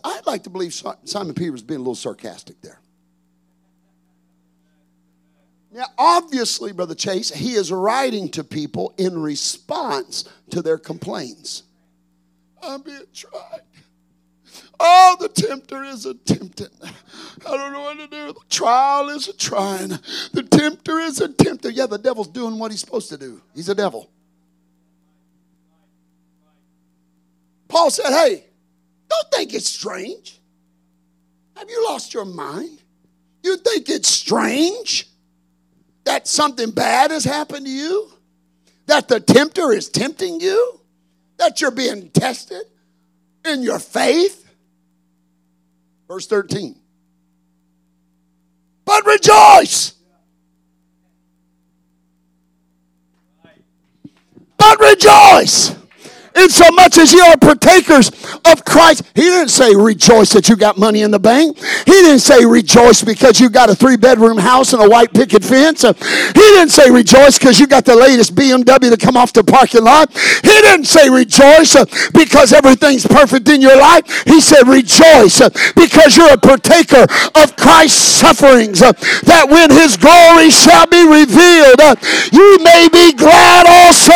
I'd like to believe Simon Peter was being a little sarcastic there. Now, obviously, Brother Chase, he is writing to people in response to their complaints. I'm being tried. Oh, the tempter is a tempting. I don't know what to do. The trial is a trying. The tempter is a tempter. Yeah, the devil's doing what he's supposed to do. He's a devil. Paul said, Hey, don't think it's strange. Have you lost your mind? You think it's strange that something bad has happened to you? That the tempter is tempting you? That you're being tested in your faith. Verse 13. But rejoice. But rejoice in so much as ye are partakers of Christ. He didn't say rejoice that you got money in the bank. He didn't say rejoice because you got a three bedroom house and a white picket fence. He didn't say rejoice because you got the latest BMW to come off the parking lot. He didn't say rejoice uh, because everything's perfect in your life. He said rejoice uh, because you're a partaker of Christ's sufferings uh, that when his glory shall be revealed, you may be glad also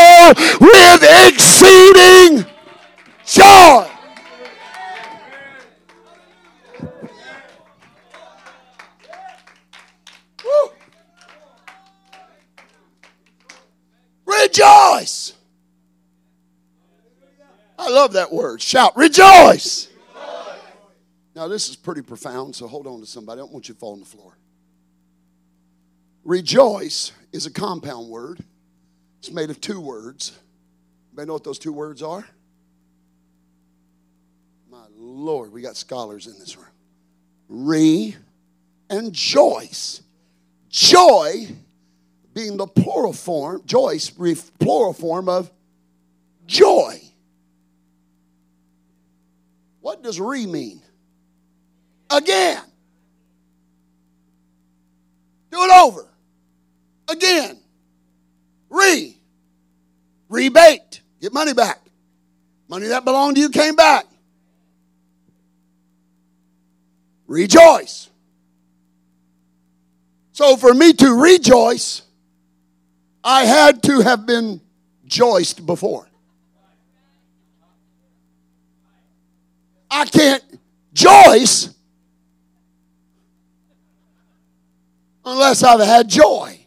with exceeding joy. Woo. Rejoice. I love that word. Shout, rejoice. Now, this is pretty profound, so hold on to somebody. I don't want you to fall on the floor. Rejoice is a compound word, it's made of two words. Anybody know what those two words are? My Lord, we got scholars in this room. Re and Joyce. Joy being the plural form, Joyce, plural form of joy. What does re mean? Again. Do it over. Again. Re. Rebate. Get money back. Money that belonged to you came back. Rejoice. So for me to rejoice, I had to have been joiced before. I can't joyce unless I've had joy.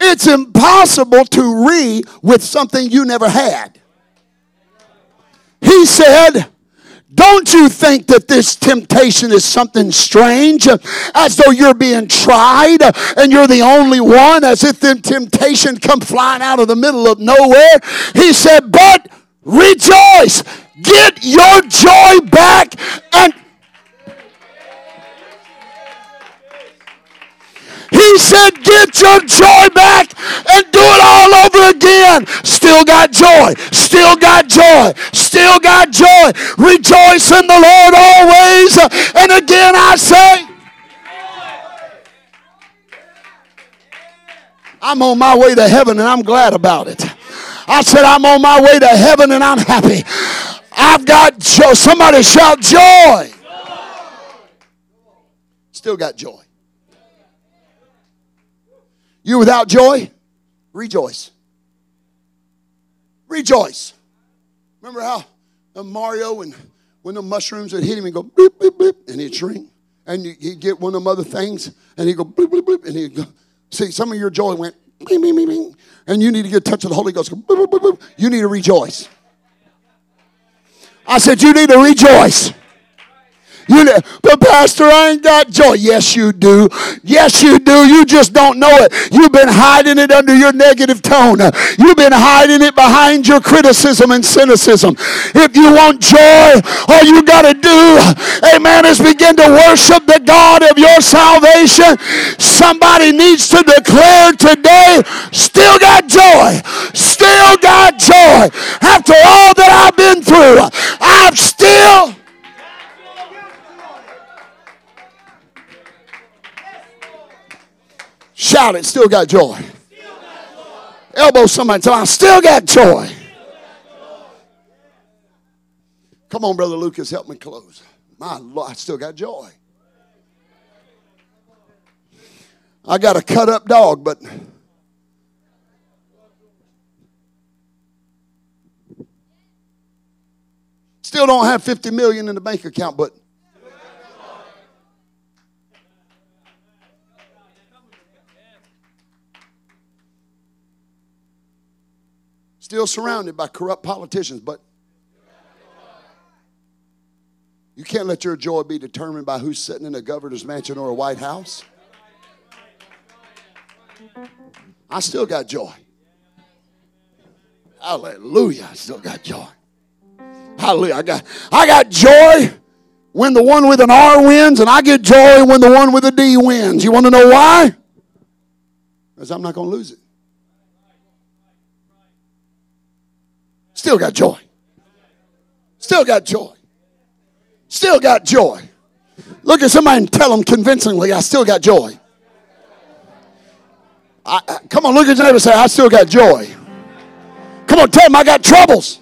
It's impossible to re with something you never had. He said, don't you think that this temptation is something strange, as though you're being tried and you're the only one, as if the temptation come flying out of the middle of nowhere? He said, but rejoice, get your joy back and He said, Get your joy back and do it all over again. Still got joy. Still got joy. Still got joy. Rejoice in the Lord always. And again, I say, I'm on my way to heaven and I'm glad about it. I said, I'm on my way to heaven and I'm happy. I've got joy. Somebody shout joy. Still got joy. You without joy? Rejoice. Rejoice. Remember how Mario and when the mushrooms would hit him and go beep, beep, beep, and he'd shrink? And he'd get one of them other things and he'd go beep, beep, beep, and he'd go. See, some of your joy went beep, beep, beep, beep, and you need to get touch of the Holy Ghost. Go, beep, beep, beep, You need to rejoice. I said, You need to rejoice. You know, but Pastor, I ain't got joy. Yes, you do. Yes, you do. You just don't know it. You've been hiding it under your negative tone. You've been hiding it behind your criticism and cynicism. If you want joy, all you got to do, amen, is begin to worship the God of your salvation. Somebody needs to declare today, still got joy. Still got joy. After all that I've been through, I've still Shout it, still got joy. Elbow somebody, tell I still got joy. Come on, Brother Lucas, help me close. My Lord, I still got joy. I got a cut up dog, but still don't have 50 million in the bank account, but Still surrounded by corrupt politicians, but you can't let your joy be determined by who's sitting in a governor's mansion or a White House. I still got joy. Hallelujah. I still got joy. Hallelujah. I got, I got joy when the one with an R wins, and I get joy when the one with a D wins. You want to know why? Because I'm not going to lose it. Still got joy. Still got joy. Still got joy. Look at somebody and tell them convincingly, I still got joy. I, I, come on, look at your neighbor and say, I still got joy. Come on, tell them I got troubles,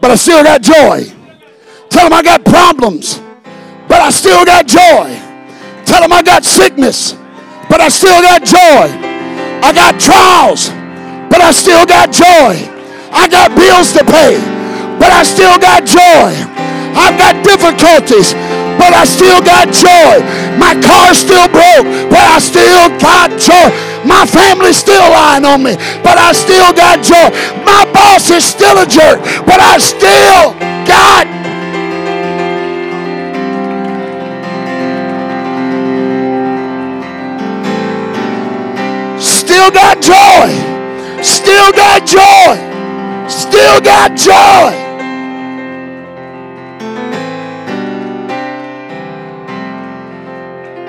but I still got joy. Tell them I got problems, but I still got joy. Tell them I got sickness, but I still got joy. I got trials, but I still got joy. I got bills to pay, but I still got joy. I've got difficulties, but I still got joy. My car's still broke, but I still got joy. My family's still lying on me, but I still got joy. My boss is still a jerk, but I still got Still got joy. Still got joy. Still got joy.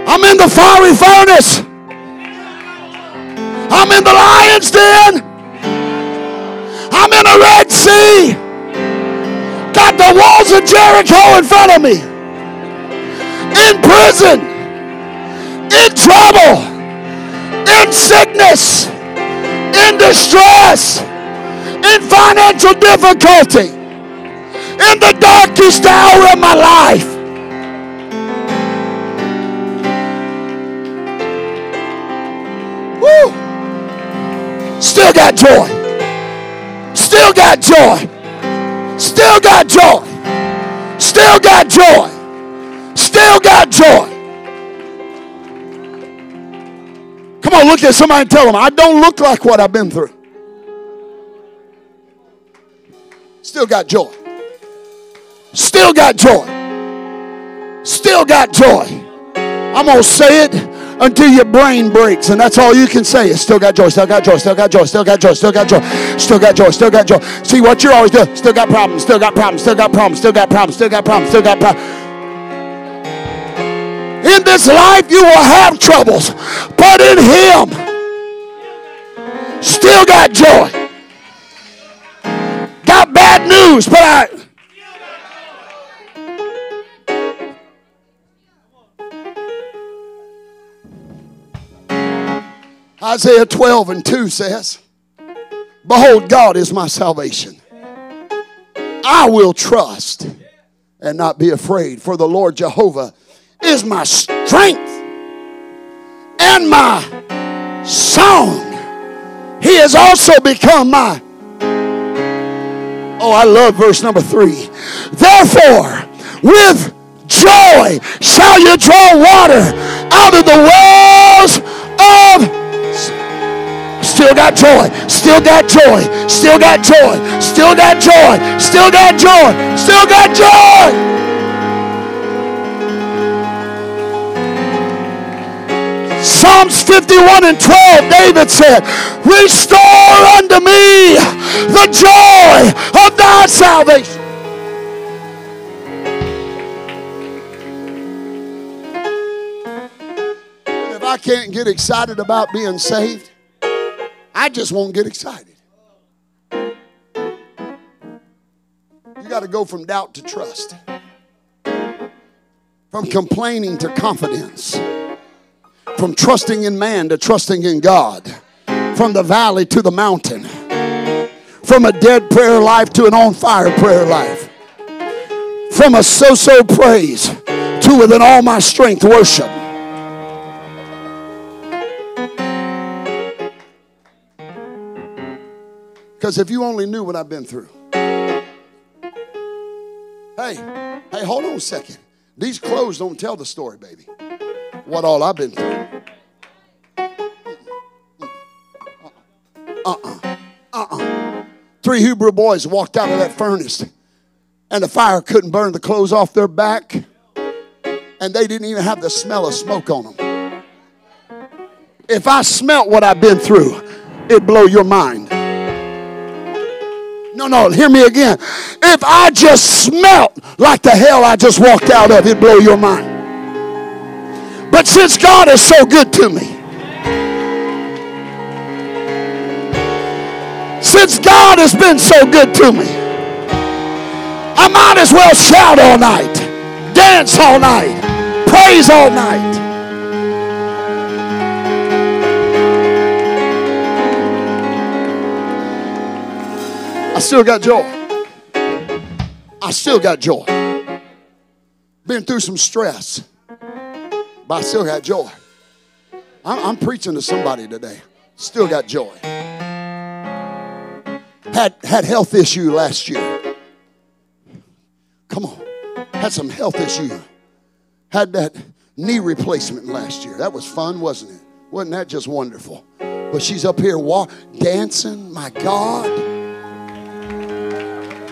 I'm in the fiery furnace. I'm in the lion's den. I'm in a Red Sea. Got the walls of Jericho in front of me. In prison. In trouble. In sickness. In distress. In financial difficulty. In the darkest hour of my life. Woo! Still got joy. Still got joy. Still got joy. Still got joy. Still got joy. Come on, look at somebody and tell them, I don't look like what I've been through. Still got joy. Still got joy. Still got joy. I'm going to say it until your brain breaks, and that's all you can say is still got joy, still got joy, still got joy, still got joy, still got joy, still got joy, still got joy. See what you're always doing? Still got problems, still got problems, still got problems, still got problems, still got problems, still got problems. In this life, you will have troubles, but in Him, still got joy. Bad news, but I. Isaiah 12 and 2 says, Behold, God is my salvation. I will trust and not be afraid, for the Lord Jehovah is my strength and my song. He has also become my. Oh, I love verse number three. Therefore, with joy shall you draw water out of the wells of Still got joy. Still got joy. Still got joy. Still got joy. Still got joy. Still got joy. Psalms 51 and 12, David said, Restore unto me the joy of thy salvation. If I can't get excited about being saved, I just won't get excited. You got to go from doubt to trust, from complaining to confidence, from trusting in man to trusting in God, from the valley to the mountain, from a dead prayer life to an on fire prayer life, from a so so praise to within all my strength worship. Because if you only knew what I've been through. Hey, hey, hold on a second. These clothes don't tell the story, baby. What all I've been through. Uh-uh. uh-uh. Uh-uh. Three Hebrew boys walked out of that furnace and the fire couldn't burn the clothes off their back and they didn't even have the smell of smoke on them. If I smelt what I've been through, it'd blow your mind. No, no, hear me again. If I just smelt like the hell I just walked out of, it'd blow your mind. But since God is so good to me, since God has been so good to me, I might as well shout all night, dance all night, praise all night. I still got joy. I still got joy. Been through some stress, but I still got joy. I'm, I'm preaching to somebody today. Still got joy. Had had health issue last year. Come on, had some health issue. had that knee replacement last year. That was fun, wasn't it? Wasn't that just wonderful? But she's up here walk, dancing. My God.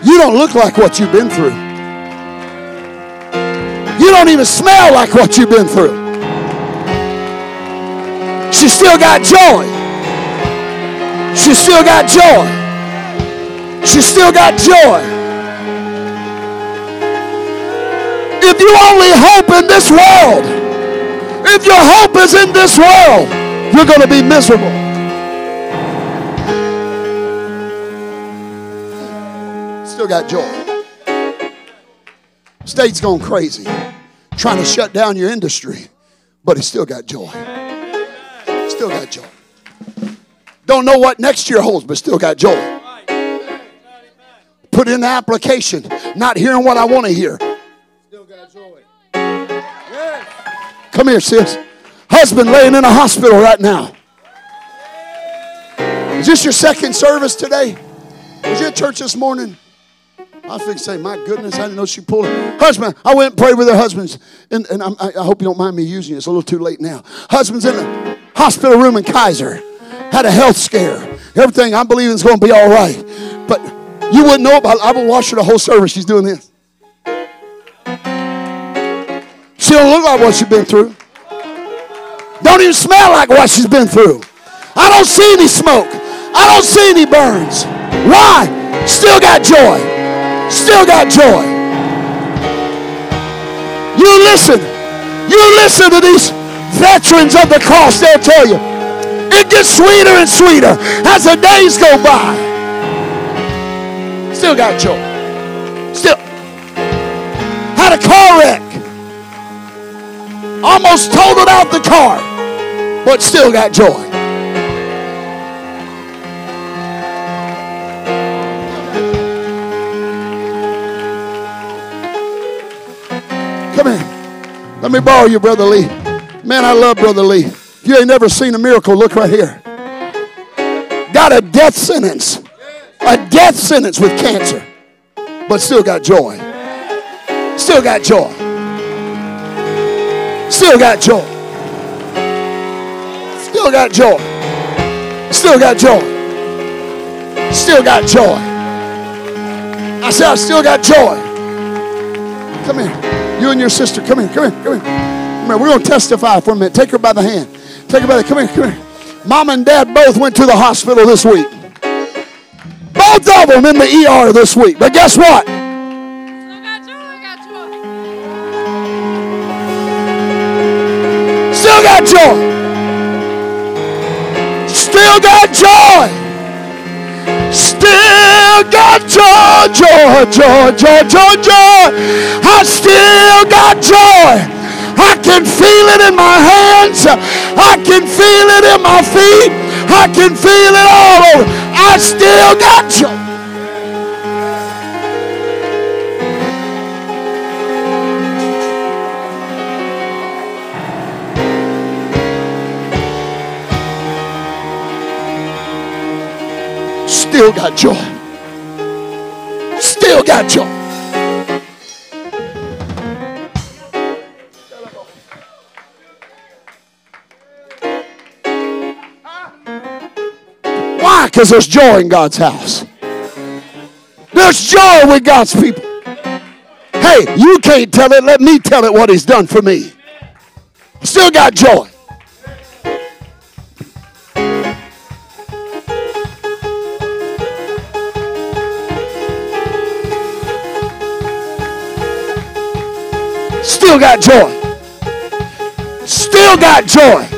You don't look like what you've been through. You don't even smell like what you've been through. She still got joy. She still got joy. She still got joy. If you only hope in this world, if your hope is in this world, you're going to be miserable. Still got joy. State's going crazy, trying to shut down your industry, but he still got joy. Still got joy. Don't know what next year holds, but still got joy. Put in the application, not hearing what I want to hear. Still got joy. Come here, sis. Husband laying in a hospital right now. Is this your second service today? Was you at church this morning? I think say, my goodness, I didn't know she pulled it. Husband, I went and prayed with her husbands, and, and I, I hope you don't mind me using it. It's a little too late now. Husband's in a hospital room in Kaiser, had a health scare. Everything I'm believing is going to be all right. But you wouldn't know about it. I've been watching the whole service. She's doing this. She don't look like what she's been through. Don't even smell like what she's been through. I don't see any smoke. I don't see any burns. Why? Still got joy. Still got joy. You listen. You listen to these veterans of the cross. They'll tell you. It gets sweeter and sweeter as the days go by. Still got joy. Still. Had a car wreck. Almost totaled out the car, but still got joy. Come here. Let me borrow you, Brother Lee. Man, I love Brother Lee. If you ain't never seen a miracle, look right here. Got a death sentence. A death sentence with cancer, but still got joy. Still got joy. Still got joy. Still got joy. Still got joy. Still got joy. I said, I still got joy. Come here. You and your sister, come here, come here, come here. Come here. We're going to testify for a minute. Take her by the hand. Take her by the. Come here, come here. Mom and dad both went to the hospital this week. Both of them in the ER this week. But guess what? Still got joy. Still got joy. Still got joy, joy, joy, joy, joy, joy. I still got joy. I can feel it in my hands. I can feel it in my feet. I can feel it all over. I still got joy. Still got joy. Still got joy. Because there's joy in God's house. There's joy with God's people. Hey, you can't tell it. Let me tell it what He's done for me. Still got joy. Still got joy. Still got joy.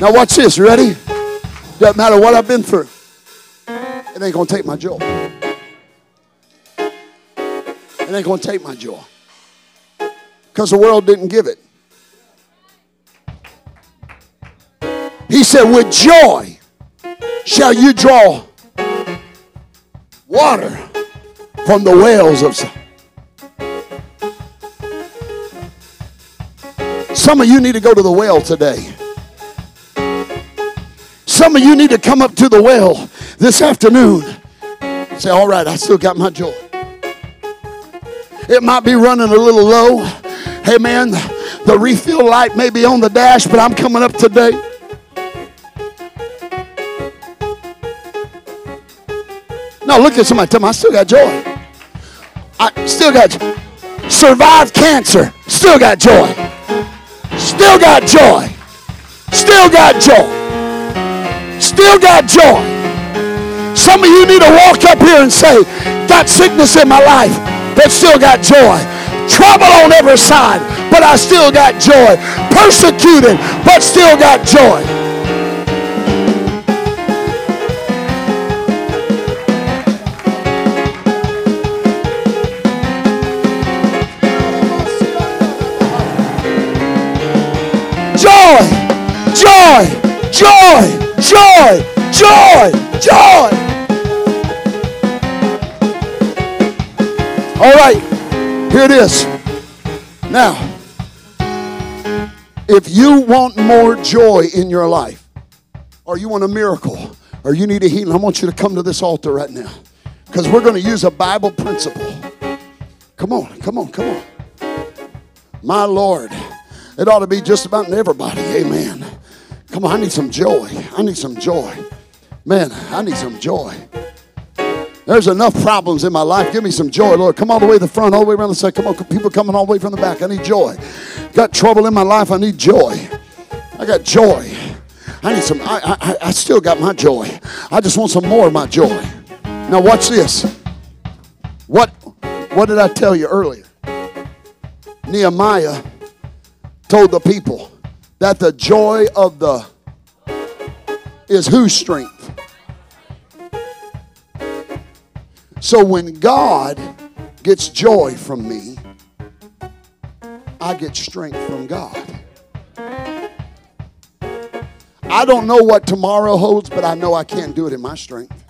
Now watch this. Ready? Doesn't matter what I've been through. It ain't gonna take my joy. It ain't gonna take my joy. Because the world didn't give it. He said, with joy shall you draw water from the wells of some of you need to go to the well today some of you need to come up to the well this afternoon Say, all right, I still got my joy. It might be running a little low. Hey, man, the refill light may be on the dash, but I'm coming up today. Now look at somebody. Tell me, I still got joy. I still got joy. Survived cancer. Still got joy. Still got joy. Still got joy. Still got joy. Some of you need to walk up here and say, got sickness in my life, but still got joy. Trouble on every side, but I still got joy. Persecuted, but still got joy. Joy, joy, joy, joy, joy, joy. All right, here it is. Now, if you want more joy in your life, or you want a miracle, or you need a healing, I want you to come to this altar right now. Because we're going to use a Bible principle. Come on, come on, come on. My Lord. It ought to be just about everybody. Amen. Come on, I need some joy. I need some joy. Man, I need some joy. There's enough problems in my life. Give me some joy, Lord. Come all the way to the front, all the way around the side. Come on, people coming all the way from the back. I need joy. Got trouble in my life. I need joy. I got joy. I need some. I, I, I still got my joy. I just want some more of my joy. Now watch this. What what did I tell you earlier? Nehemiah told the people that the joy of the is whose strength? So when God gets joy from me, I get strength from God. I don't know what tomorrow holds, but I know I can't do it in my strength.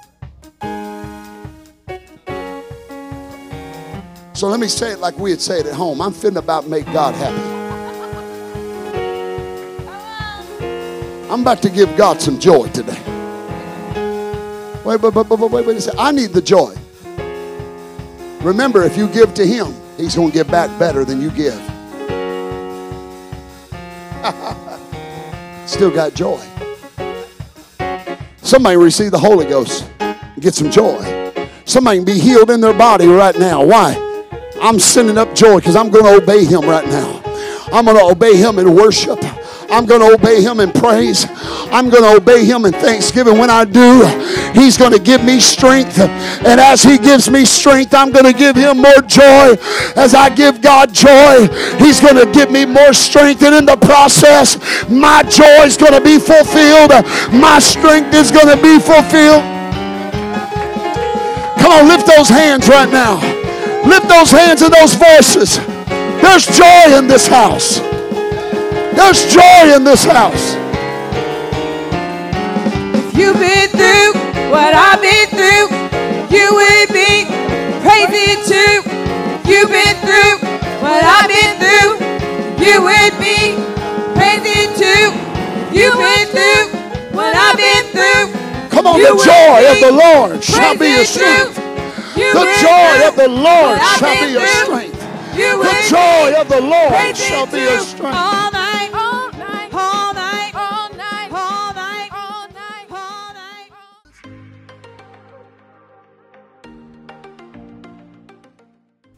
So let me say it like we had say it at home. I'm finna about make God happy. I'm about to give God some joy today. Wait, wait, wait, wait, wait. I need the joy. Remember, if you give to Him, He's going to give back better than you give. Still got joy. Somebody receive the Holy Ghost get some joy. Somebody can be healed in their body right now. Why? I'm sending up joy because I'm going to obey Him right now. I'm going to obey Him in worship. I'm going to obey him in praise. I'm going to obey him in thanksgiving. When I do, he's going to give me strength. And as he gives me strength, I'm going to give him more joy. As I give God joy, he's going to give me more strength. And in the process, my joy is going to be fulfilled. My strength is going to be fulfilled. Come on, lift those hands right now. Lift those hands and those voices. There's joy in this house. There's joy in this house. If you've been through what I've been through, you would be crazy too. You've been through what I've been through, you would be crazy too. You've been through what I've been through. Come on, You the joy of the Lord shall be your strength. The joy of the Lord shall be your strength. The joy of the Lord shall be your strength.